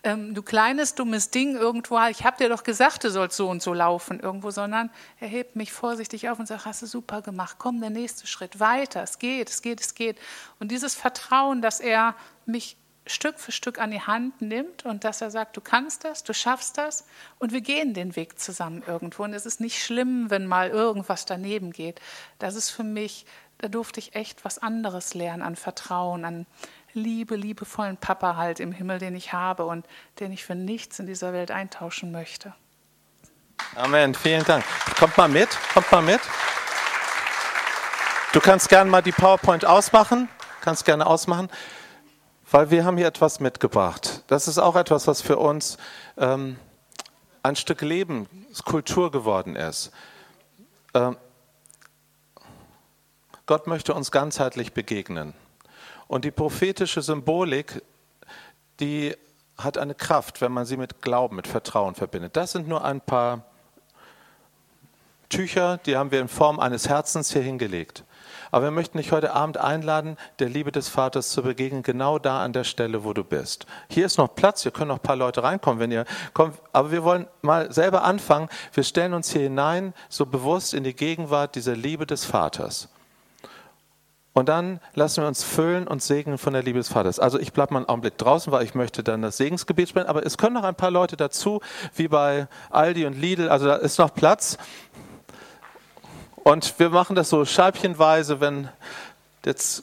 ähm, du kleines dummes Ding irgendwo, ich habe dir doch gesagt, du sollst so und so laufen irgendwo, sondern er hebt mich vorsichtig auf und sagt, hast du super gemacht, komm der nächste Schritt weiter, es geht, es geht, es geht. Und dieses Vertrauen, dass er mich Stück für Stück an die Hand nimmt und dass er sagt, du kannst das, du schaffst das und wir gehen den Weg zusammen irgendwo. Und es ist nicht schlimm, wenn mal irgendwas daneben geht. Das ist für mich, da durfte ich echt was anderes lernen an Vertrauen, an Liebe, liebevollen Papa halt im Himmel, den ich habe und den ich für nichts in dieser Welt eintauschen möchte. Amen, vielen Dank. Kommt mal mit, kommt mal mit. Du kannst gerne mal die PowerPoint ausmachen, kannst gerne ausmachen weil wir haben hier etwas mitgebracht. Das ist auch etwas, was für uns ähm, ein Stück Lebenskultur geworden ist. Ähm, Gott möchte uns ganzheitlich begegnen. Und die prophetische Symbolik, die hat eine Kraft, wenn man sie mit Glauben, mit Vertrauen verbindet. Das sind nur ein paar Tücher, die haben wir in Form eines Herzens hier hingelegt. Aber wir möchten dich heute Abend einladen, der Liebe des Vaters zu begegnen, genau da an der Stelle, wo du bist. Hier ist noch Platz, hier können noch ein paar Leute reinkommen, wenn ihr kommt. Aber wir wollen mal selber anfangen. Wir stellen uns hier hinein, so bewusst in die Gegenwart dieser Liebe des Vaters. Und dann lassen wir uns füllen und segnen von der Liebe des Vaters. Also ich bleibe mal einen Augenblick draußen, weil ich möchte dann das Segensgebet sprechen. Aber es können noch ein paar Leute dazu, wie bei Aldi und Lidl. Also da ist noch Platz. Und wir machen das so scheibchenweise, wenn jetzt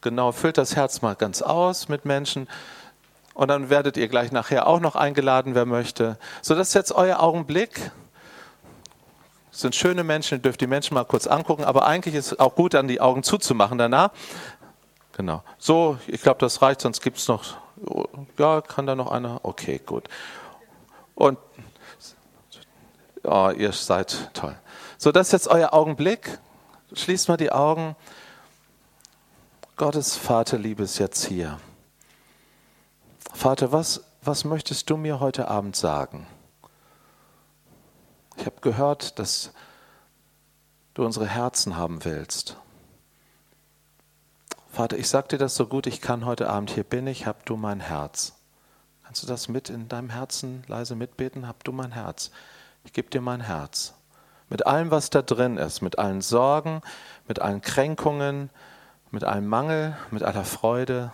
genau füllt das Herz mal ganz aus mit Menschen. Und dann werdet ihr gleich nachher auch noch eingeladen, wer möchte. So, das ist jetzt euer Augenblick. Das sind schöne Menschen, ihr dürft die Menschen mal kurz angucken, aber eigentlich ist es auch gut, dann die Augen zuzumachen danach. Genau. So, ich glaube, das reicht, sonst gibt es noch. Ja, kann da noch einer? Okay, gut. Und oh, ihr seid toll. So, das ist jetzt euer Augenblick. Schließt mal die Augen. Gottes Vaterliebe ist jetzt hier. Vater, was, was möchtest du mir heute Abend sagen? Ich habe gehört, dass du unsere Herzen haben willst. Vater, ich sage dir das so gut ich kann heute Abend. Hier bin ich, hab du mein Herz. Kannst du das mit in deinem Herzen leise mitbeten? Hab du mein Herz. Ich gebe dir mein Herz mit allem, was da drin ist, mit allen Sorgen, mit allen Kränkungen, mit allem Mangel, mit aller Freude.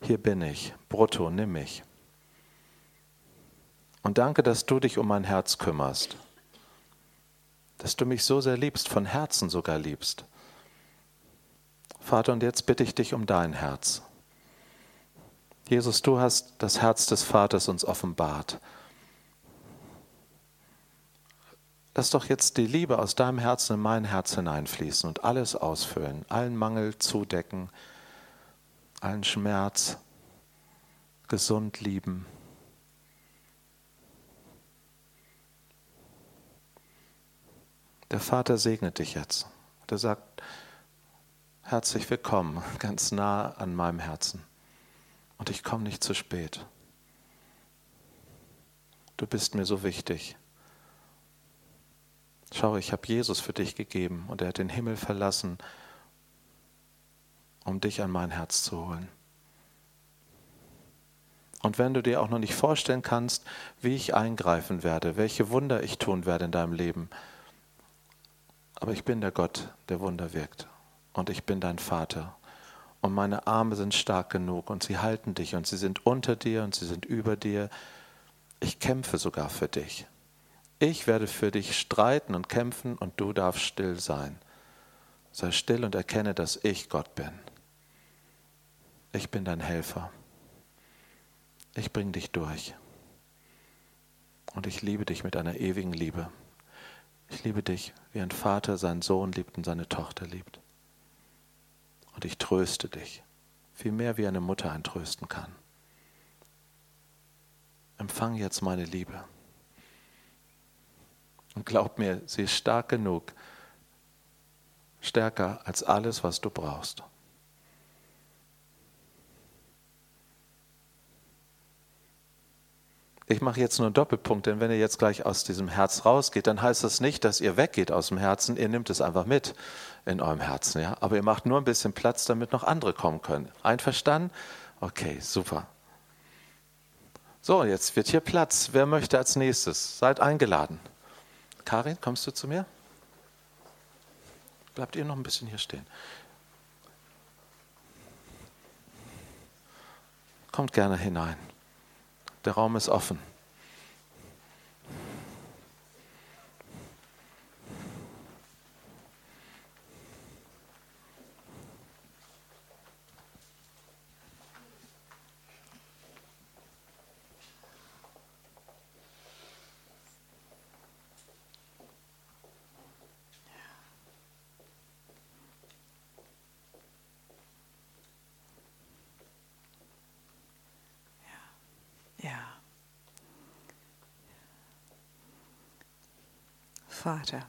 Hier bin ich, brutto, nimm mich. Und danke, dass du dich um mein Herz kümmerst, dass du mich so sehr liebst, von Herzen sogar liebst. Vater, und jetzt bitte ich dich um dein Herz. Jesus, du hast das Herz des Vaters uns offenbart. Lass doch jetzt die Liebe aus deinem Herzen in mein Herz hineinfließen und alles ausfüllen, allen Mangel zudecken, allen Schmerz gesund lieben. Der Vater segnet dich jetzt. Er sagt, herzlich willkommen, ganz nah an meinem Herzen. Und ich komme nicht zu spät. Du bist mir so wichtig. Schau, ich habe Jesus für dich gegeben und er hat den Himmel verlassen, um dich an mein Herz zu holen. Und wenn du dir auch noch nicht vorstellen kannst, wie ich eingreifen werde, welche Wunder ich tun werde in deinem Leben, aber ich bin der Gott, der Wunder wirkt. Und ich bin dein Vater. Und meine Arme sind stark genug und sie halten dich und sie sind unter dir und sie sind über dir. Ich kämpfe sogar für dich. Ich werde für dich streiten und kämpfen und du darfst still sein. Sei still und erkenne, dass ich Gott bin. Ich bin dein Helfer. Ich bringe dich durch. Und ich liebe dich mit einer ewigen Liebe. Ich liebe dich, wie ein Vater seinen Sohn liebt und seine Tochter liebt. Und ich tröste dich, viel mehr wie eine Mutter ein trösten kann. Empfang jetzt meine Liebe. Und glaub mir, sie ist stark genug, stärker als alles, was du brauchst. Ich mache jetzt nur einen Doppelpunkt, denn wenn ihr jetzt gleich aus diesem Herz rausgeht, dann heißt das nicht, dass ihr weggeht aus dem Herzen, ihr nehmt es einfach mit in eurem Herzen, ja. Aber ihr macht nur ein bisschen Platz, damit noch andere kommen können. Einverstanden? Okay, super. So, jetzt wird hier Platz. Wer möchte als nächstes? Seid eingeladen. Karin, kommst du zu mir? Bleibt ihr noch ein bisschen hier stehen? Kommt gerne hinein. Der Raum ist offen. Vater,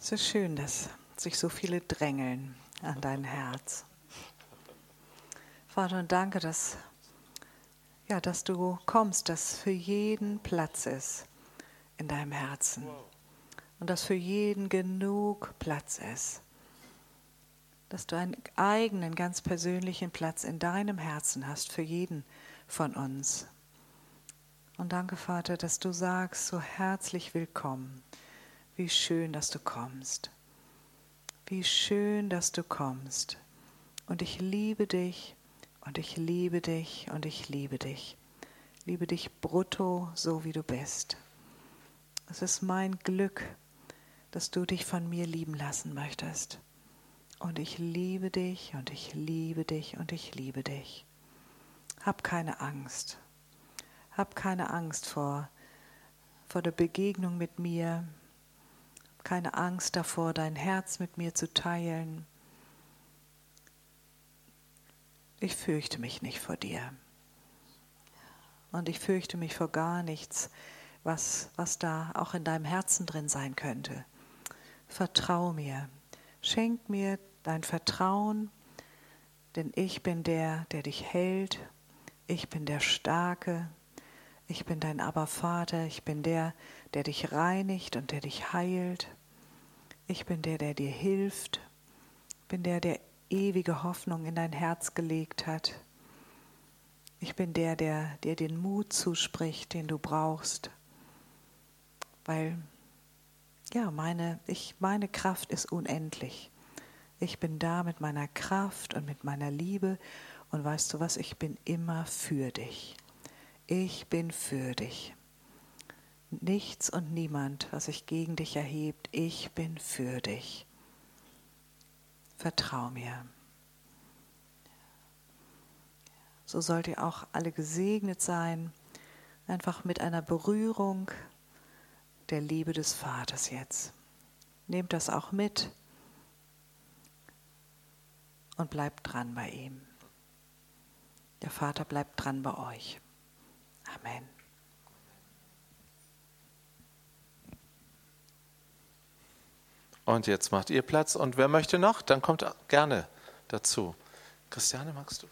es ist schön, dass sich so viele drängeln an dein Herz. Vater, und danke, dass, ja, dass du kommst, dass für jeden Platz ist in deinem Herzen und dass für jeden genug Platz ist. Dass du einen eigenen, ganz persönlichen Platz in deinem Herzen hast für jeden von uns. Und danke, Vater, dass du sagst, so herzlich willkommen. Wie schön, dass du kommst. Wie schön, dass du kommst. Und ich liebe dich und ich liebe dich und ich liebe dich. Liebe dich brutto, so wie du bist. Es ist mein Glück, dass du dich von mir lieben lassen möchtest. Und ich liebe dich und ich liebe dich und ich liebe dich. Hab keine Angst. Hab keine Angst vor, vor der Begegnung mit mir. Keine Angst davor, dein Herz mit mir zu teilen. Ich fürchte mich nicht vor dir. Und ich fürchte mich vor gar nichts, was, was da auch in deinem Herzen drin sein könnte. Vertrau mir. Schenk mir dein Vertrauen, denn ich bin der, der dich hält. Ich bin der Starke, ich bin dein Abervater, ich bin der, der dich reinigt und der dich heilt. Ich bin der, der dir hilft. Ich bin der, der ewige Hoffnung in dein Herz gelegt hat. Ich bin der, der dir den Mut zuspricht, den du brauchst. Weil, ja, meine, ich, meine Kraft ist unendlich. Ich bin da mit meiner Kraft und mit meiner Liebe. Und weißt du was, ich bin immer für dich ich bin für dich. Nichts und niemand, was sich gegen dich erhebt, ich bin für dich. Vertrau mir. So sollt ihr auch alle gesegnet sein, einfach mit einer Berührung der Liebe des Vaters jetzt. Nehmt das auch mit und bleibt dran bei ihm. Der Vater bleibt dran bei euch. Amen. Und jetzt macht ihr Platz. Und wer möchte noch, dann kommt gerne dazu. Christiane, magst du?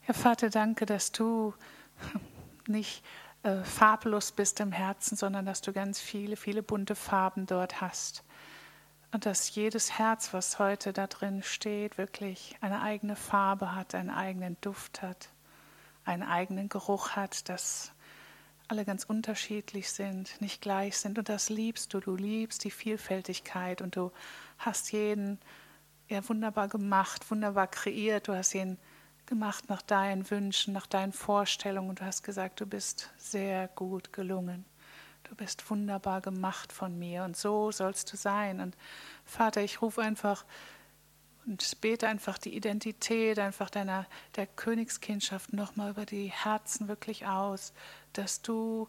Herr Vater, danke, dass du nicht äh, farblos bist im Herzen, sondern dass du ganz viele, viele bunte Farben dort hast. Und dass jedes Herz, was heute da drin steht, wirklich eine eigene Farbe hat, einen eigenen Duft hat, einen eigenen Geruch hat, dass alle ganz unterschiedlich sind, nicht gleich sind. Und das liebst du. Du liebst die Vielfältigkeit und du hast jeden ja, wunderbar gemacht, wunderbar kreiert. Du hast ihn gemacht nach deinen Wünschen, nach deinen Vorstellungen und du hast gesagt, du bist sehr gut gelungen. Du bist wunderbar gemacht von mir und so sollst du sein. Und Vater, ich rufe einfach und bete einfach die Identität einfach deiner der Königskindschaft nochmal über die Herzen wirklich aus, dass du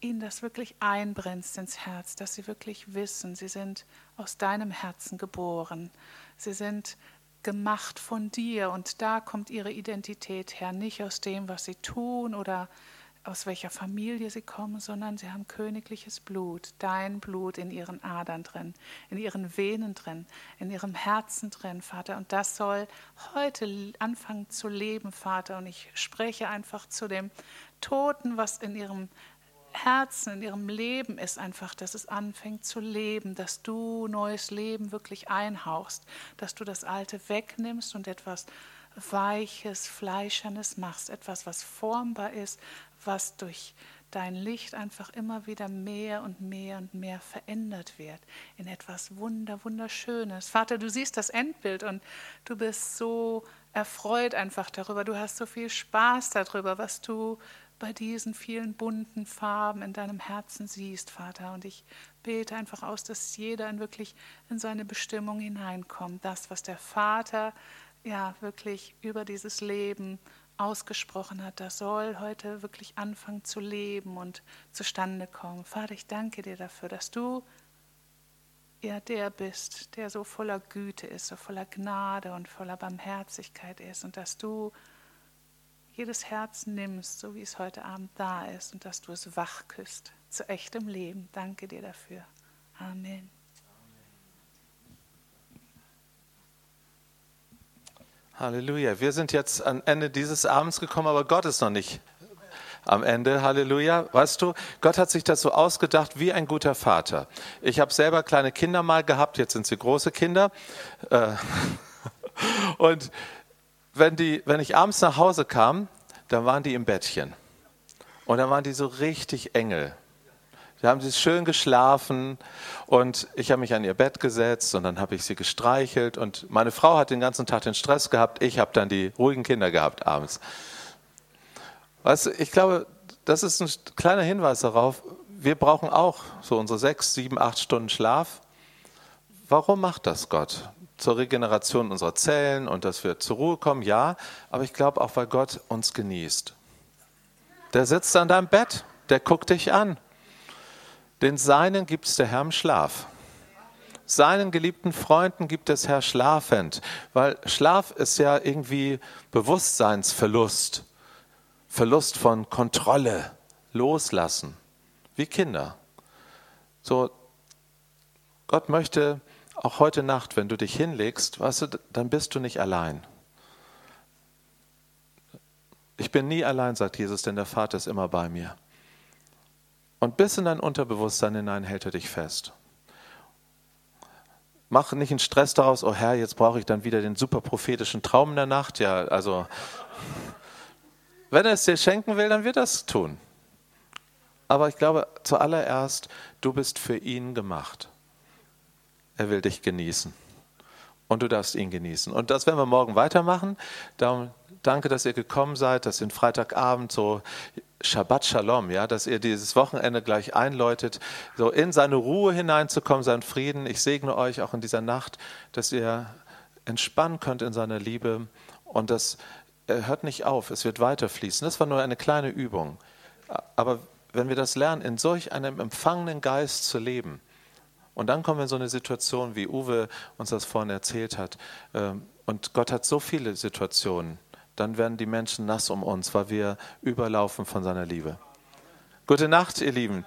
ihnen das wirklich einbrennst ins Herz, dass sie wirklich wissen, sie sind aus deinem Herzen geboren. Sie sind gemacht von dir und da kommt ihre Identität her, nicht aus dem, was sie tun oder aus welcher Familie sie kommen, sondern sie haben königliches Blut, dein Blut in ihren Adern drin, in ihren Venen drin, in ihrem Herzen drin, Vater. Und das soll heute anfangen zu leben, Vater. Und ich spreche einfach zu dem Toten, was in ihrem Herzen, in ihrem Leben ist einfach, dass es anfängt zu leben, dass du neues Leben wirklich einhauchst, dass du das Alte wegnimmst und etwas Weiches, Fleischernes machst, etwas, was formbar ist, was durch dein Licht einfach immer wieder mehr und mehr und mehr verändert wird in etwas Wunder, Wunderschönes. Vater, du siehst das Endbild und du bist so erfreut einfach darüber. Du hast so viel Spaß darüber, was du bei diesen vielen bunten Farben in deinem Herzen siehst, Vater. Und ich bete einfach aus, dass jeder wirklich in seine Bestimmung hineinkommt. Das, was der Vater ja wirklich über dieses Leben ausgesprochen hat, das soll heute wirklich anfangen zu leben und zustande kommen. Vater, ich danke dir dafür, dass du ja der bist, der so voller Güte ist, so voller Gnade und voller Barmherzigkeit ist und dass du jedes Herz nimmst, so wie es heute Abend da ist und dass du es wach küsst zu echtem Leben. Danke dir dafür. Amen. Halleluja. Wir sind jetzt am Ende dieses Abends gekommen, aber Gott ist noch nicht am Ende. Halleluja. Weißt du, Gott hat sich das so ausgedacht wie ein guter Vater. Ich habe selber kleine Kinder mal gehabt, jetzt sind sie große Kinder. Äh, und wenn, die, wenn ich abends nach Hause kam, dann waren die im Bettchen. Und dann waren die so richtig Engel. Da haben sie schön geschlafen und ich habe mich an ihr Bett gesetzt und dann habe ich sie gestreichelt und meine Frau hat den ganzen Tag den Stress gehabt, ich habe dann die ruhigen Kinder gehabt abends. Weißt du, ich glaube, das ist ein kleiner Hinweis darauf, wir brauchen auch so unsere sechs, sieben, acht Stunden Schlaf. Warum macht das Gott? Zur Regeneration unserer Zellen und dass wir zur Ruhe kommen, ja, aber ich glaube auch, weil Gott uns genießt. Der sitzt an deinem Bett, der guckt dich an den Seinen gibt es der Herr im Schlaf. Seinen geliebten Freunden gibt es Herr schlafend, weil Schlaf ist ja irgendwie Bewusstseinsverlust, Verlust von Kontrolle, Loslassen, wie Kinder. So, Gott möchte auch heute Nacht, wenn du dich hinlegst, weißt du, dann bist du nicht allein. Ich bin nie allein, sagt Jesus, denn der Vater ist immer bei mir. Und bis in dein Unterbewusstsein hinein hält er dich fest. Mach nicht einen Stress daraus, oh Herr, jetzt brauche ich dann wieder den super prophetischen Traum in der Nacht. Ja, also, wenn er es dir schenken will, dann wird er es tun. Aber ich glaube, zuallererst, du bist für ihn gemacht. Er will dich genießen. Und du darfst ihn genießen. Und das werden wir morgen weitermachen. Darum danke, dass ihr gekommen seid, dass ihr Freitagabend so Shabbat Shalom, ja, dass ihr dieses Wochenende gleich einläutet, so in seine Ruhe hineinzukommen, seinen Frieden. Ich segne euch auch in dieser Nacht, dass ihr entspannen könnt in seiner Liebe und das hört nicht auf, es wird weiterfließen. Das war nur eine kleine Übung. Aber wenn wir das lernen, in solch einem empfangenen Geist zu leben, und dann kommen wir in so eine Situation, wie Uwe uns das vorhin erzählt hat, ähm, und Gott hat so viele Situationen, dann werden die Menschen nass um uns, weil wir überlaufen von seiner Liebe. Gute Nacht, ihr Lieben.